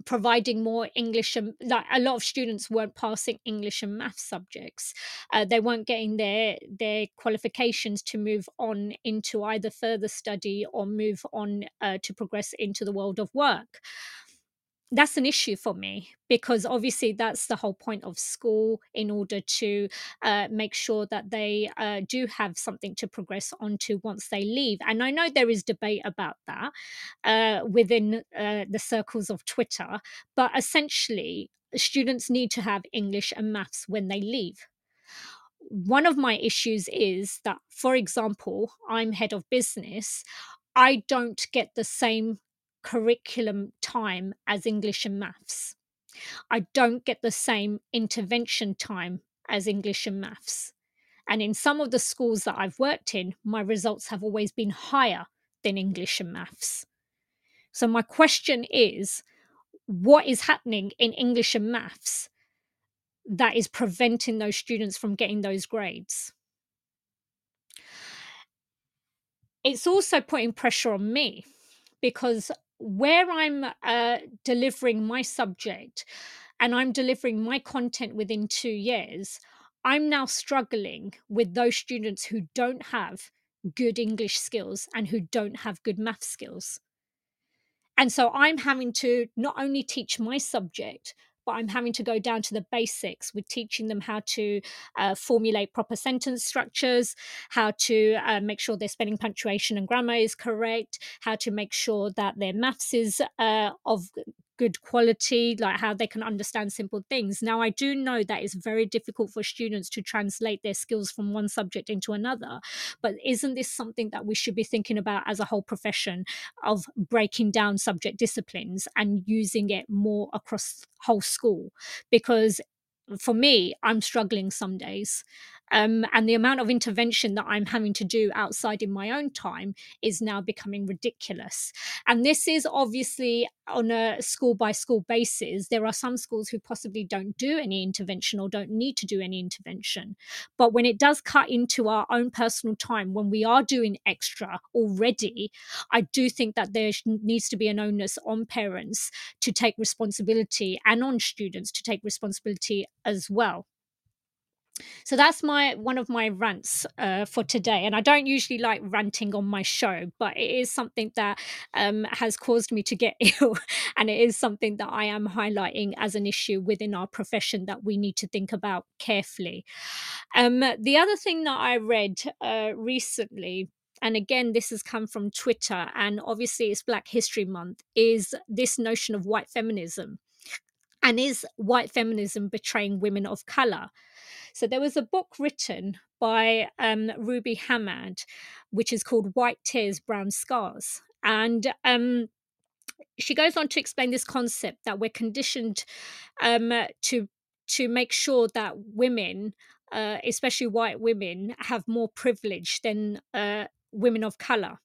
providing more english and like a lot of students weren't passing english and math subjects. Uh, they weren't getting their their qualifications to move on into either further study or move on uh, to progress into the world of work that's an issue for me because obviously that's the whole point of school in order to uh, make sure that they uh, do have something to progress onto once they leave. And I know there is debate about that uh, within uh, the circles of Twitter, but essentially, students need to have English and maths when they leave. One of my issues is that, for example, I'm head of business. I don't get the same curriculum time as English and maths. I don't get the same intervention time as English and maths. And in some of the schools that I've worked in, my results have always been higher than English and maths. So, my question is what is happening in English and maths that is preventing those students from getting those grades? It's also putting pressure on me because where I'm uh, delivering my subject and I'm delivering my content within two years, I'm now struggling with those students who don't have good English skills and who don't have good math skills. And so I'm having to not only teach my subject, but I'm having to go down to the basics with teaching them how to uh, formulate proper sentence structures, how to uh, make sure their spelling, punctuation, and grammar is correct, how to make sure that their maths is uh, of good quality, like how they can understand simple things. Now, I do know that it's very difficult for students to translate their skills from one subject into another, but isn't this something that we should be thinking about as a whole profession of breaking down subject disciplines and using it more across whole school? Because for me, I'm struggling some days. Um, and the amount of intervention that I'm having to do outside in my own time is now becoming ridiculous. And this is obviously on a school by school basis. There are some schools who possibly don't do any intervention or don't need to do any intervention. But when it does cut into our own personal time, when we are doing extra already, I do think that there needs to be an onus on parents to take responsibility and on students to take responsibility as well so that's my one of my rants uh, for today. And i don't usually like ranting on my show but it is something that um, has caused me to get ill. And it is something that i am highlighting as an issue within our profession that we need to think about carefully. Um, the other thing that i read uh, recently and again this has come from twitter and obviously it's black history month is this notion of white feminism and is white feminism betraying women of color so there was a book written by um, Ruby Hamad, which is called White Tears, Brown Scars. And um, she goes on to explain this concept that we're conditioned um, to to make sure that women, uh, especially white women, have more privilege than uh, women of color.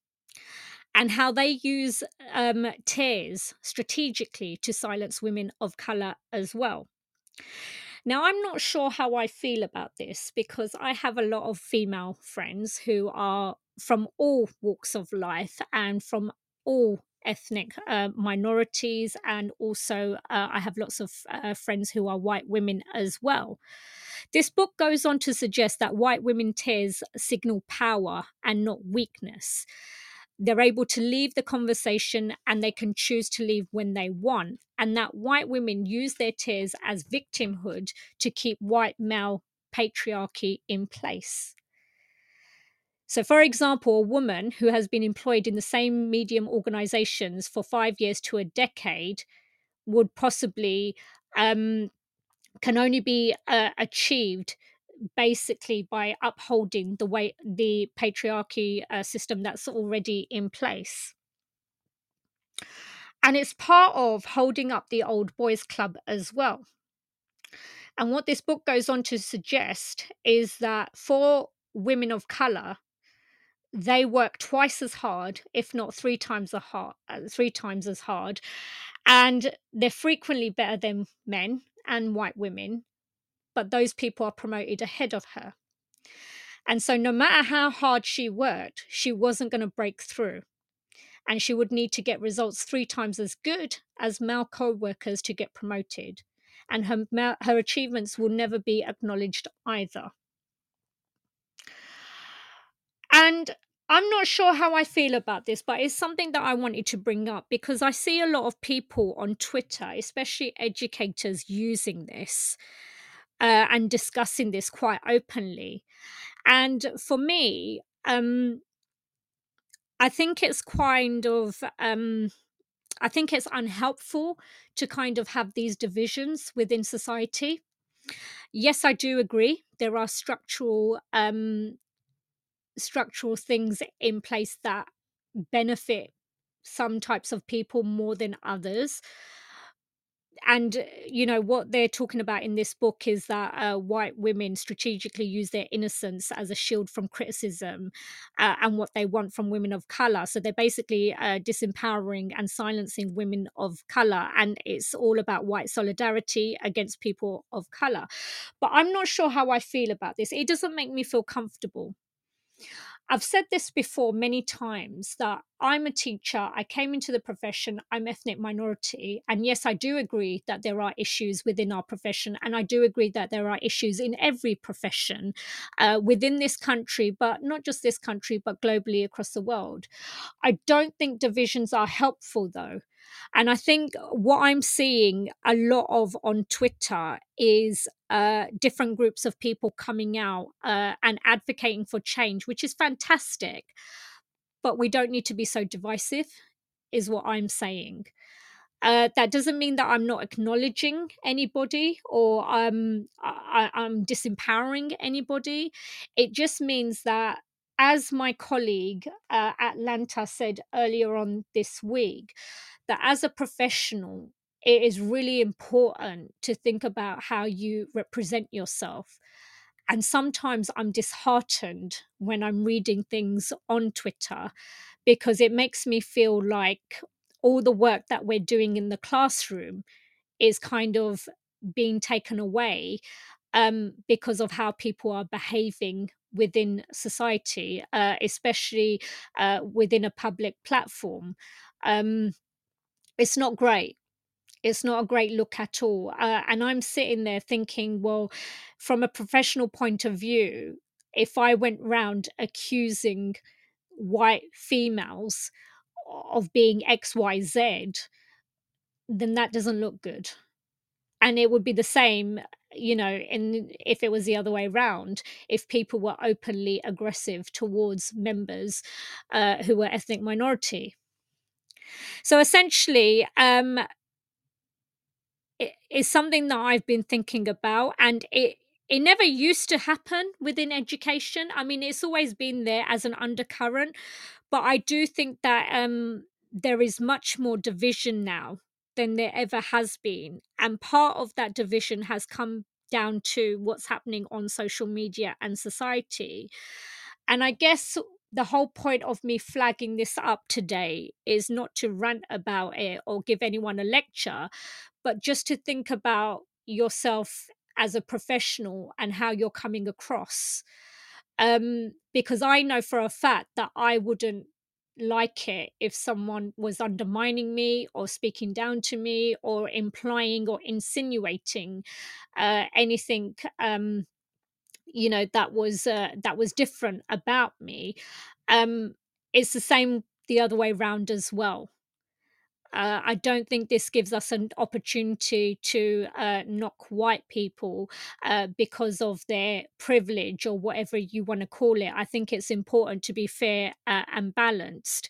And how they use um, tears strategically to silence women of color as well. Now, I'm not sure how I feel about this because I have a lot of female friends who are from all walks of life and from all ethnic uh, minorities, and also uh, I have lots of uh, friends who are white women as well. This book goes on to suggest that white women tears signal power and not weakness they're able to leave the conversation and they can choose to leave when they want. And that white women use their tears as victimhood to keep white male patriarchy in place. So, for example, a woman who has been employed in the same medium organizations for five years to a decade would possibly um, can only be uh, achieved basically by upholding the way the patriarchy uh, system that's already in place. And it's part of holding up the old boys club as well. And what this book goes on to suggest is that for women of color they work twice as hard if not three times as hard uh, three times as hard and they're frequently better than men and white women but those people are promoted ahead of her. And so, no matter how hard she worked, she wasn't going to break through. And she would need to get results three times as good as male co workers to get promoted. And her, her achievements will never be acknowledged either. And I'm not sure how I feel about this, but it's something that I wanted to bring up because I see a lot of people on Twitter, especially educators, using this uh, and discussing this quite openly. And for me, um, I think it's kind of. Um, I think it's unhelpful to kind of have these divisions within society. Yes, I do agree. There are structural um, structural things in place that benefit some types of people more than others and uh, you know what they're talking about in this book is that uh, white women strategically use their innocence as a shield from criticism uh, and what they want from women of color. So they're basically uh, disempowering and silencing women of color and it's all about white solidarity against people of color. But i'm not sure how i feel about this. It doesn't make me feel comfortable. I've said this before many times that I'm a teacher. I came into the profession. I'm ethnic minority. And yes, I do agree that there are issues within our profession. And I do agree that there are issues in every profession uh, within this country, but not just this country, but globally across the world. I don't think divisions are helpful, though. And I think what I'm seeing a lot of on Twitter is uh, different groups of people coming out uh, and advocating for change, which is fantastic. But we don't need to be so divisive, is what I'm saying. Uh, that doesn't mean that I'm not acknowledging anybody or I'm I, I'm disempowering anybody. It just means that, as my colleague uh, Atlanta said earlier on this week, that as a professional, it is really important to think about how you represent yourself and sometimes I'm disheartened when I'm reading things on Twitter because it makes me feel like all the work that we're doing in the classroom is kind of being taken away um, because of how people are behaving within society, uh, especially uh, within a public platform. Um, it's not great. It's not a great look at all. Uh, and I'm sitting there thinking, well, from a professional point of view, if I went round accusing white females of being XYZ, then that doesn't look good. And it would be the same, you know, in if it was the other way around, if people were openly aggressive towards members uh, who were ethnic minority. So essentially, um, it is something that I've been thinking about, and it it never used to happen within education. I mean, it's always been there as an undercurrent, but I do think that um, there is much more division now than there ever has been, and part of that division has come down to what's happening on social media and society. And I guess the whole point of me flagging this up today is not to rant about it or give anyone a lecture, but just to think about yourself as a professional and how you're coming across. Um, because I know for a fact that I wouldn't like it if someone was undermining me or speaking down to me or implying or insinuating uh, anything um, you know that was uh, that was different about me um it's the same the other way around as well uh, I don't think this gives us an opportunity to uh, knock white people uh, because of their privilege or whatever you want to call it. I think it's important to be fair uh, and balanced.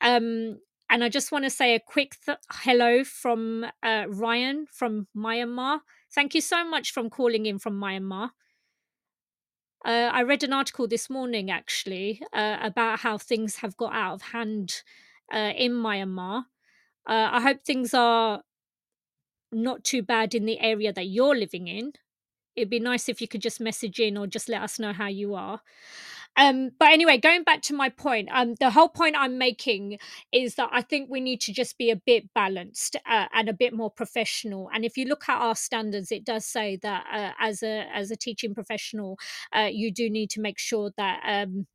Um, and I just want to say a quick th- hello from uh, Ryan from Myanmar. Thank you so much for calling in from Myanmar. Uh, I read an article this morning actually uh, about how things have got out of hand uh, in Myanmar. Uh, I hope things are not too bad in the area that you're living in. It'd be nice if you could just message in or just let us know how you are. Um, but anyway, going back to my point, um, the whole point I'm making is that I think we need to just be a bit balanced uh, and a bit more professional. And if you look at our standards, it does say that uh, as a as a teaching professional, uh, you do need to make sure that. Um,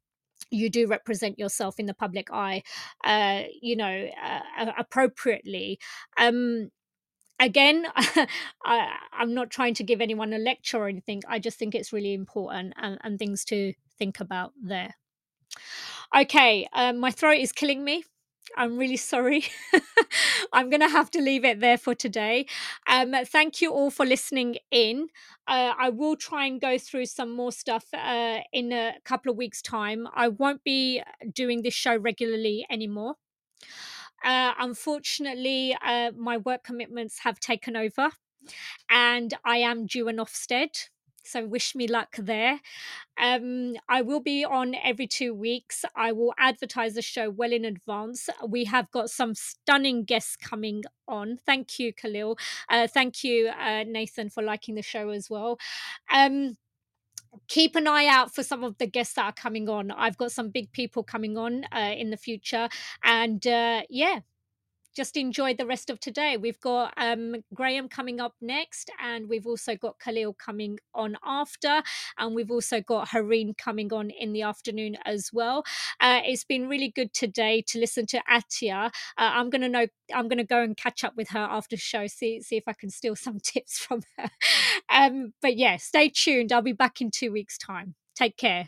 you do represent yourself in the public eye, uh, you know, uh, appropriately. Um, again, I, am not trying to give anyone a lecture or anything. I just think it's really important and, and things to think about there. Okay, um, my throat is killing me. I'm really sorry. I'm going to have to leave it there for today. Um, thank you all for listening in. Uh, I will try and go through some more stuff uh, in a couple of weeks' time. I won't be doing this show regularly anymore. Uh, unfortunately, uh, my work commitments have taken over, and I am due an Ofsted. So wish me luck there. Um, I will be on every two weeks. I will advertise the show well in advance. We have got some stunning guests coming on. Thank you, Khalil. Uh, thank you, uh, Nathan, for liking the show as well. Um, keep an eye out for some of the guests that are coming on. I've got some big people coming on uh, in the future. And uh, yeah, just enjoy the rest of today. We've got um, Graham coming up next, and we've also got Khalil coming on after, and we've also got Hareen coming on in the afternoon as well. Uh, it's been really good today to listen to Atia. Uh, I'm gonna know. I'm gonna go and catch up with her after the show. See see if I can steal some tips from her. um, but yeah, stay tuned. I'll be back in two weeks' time. Take care.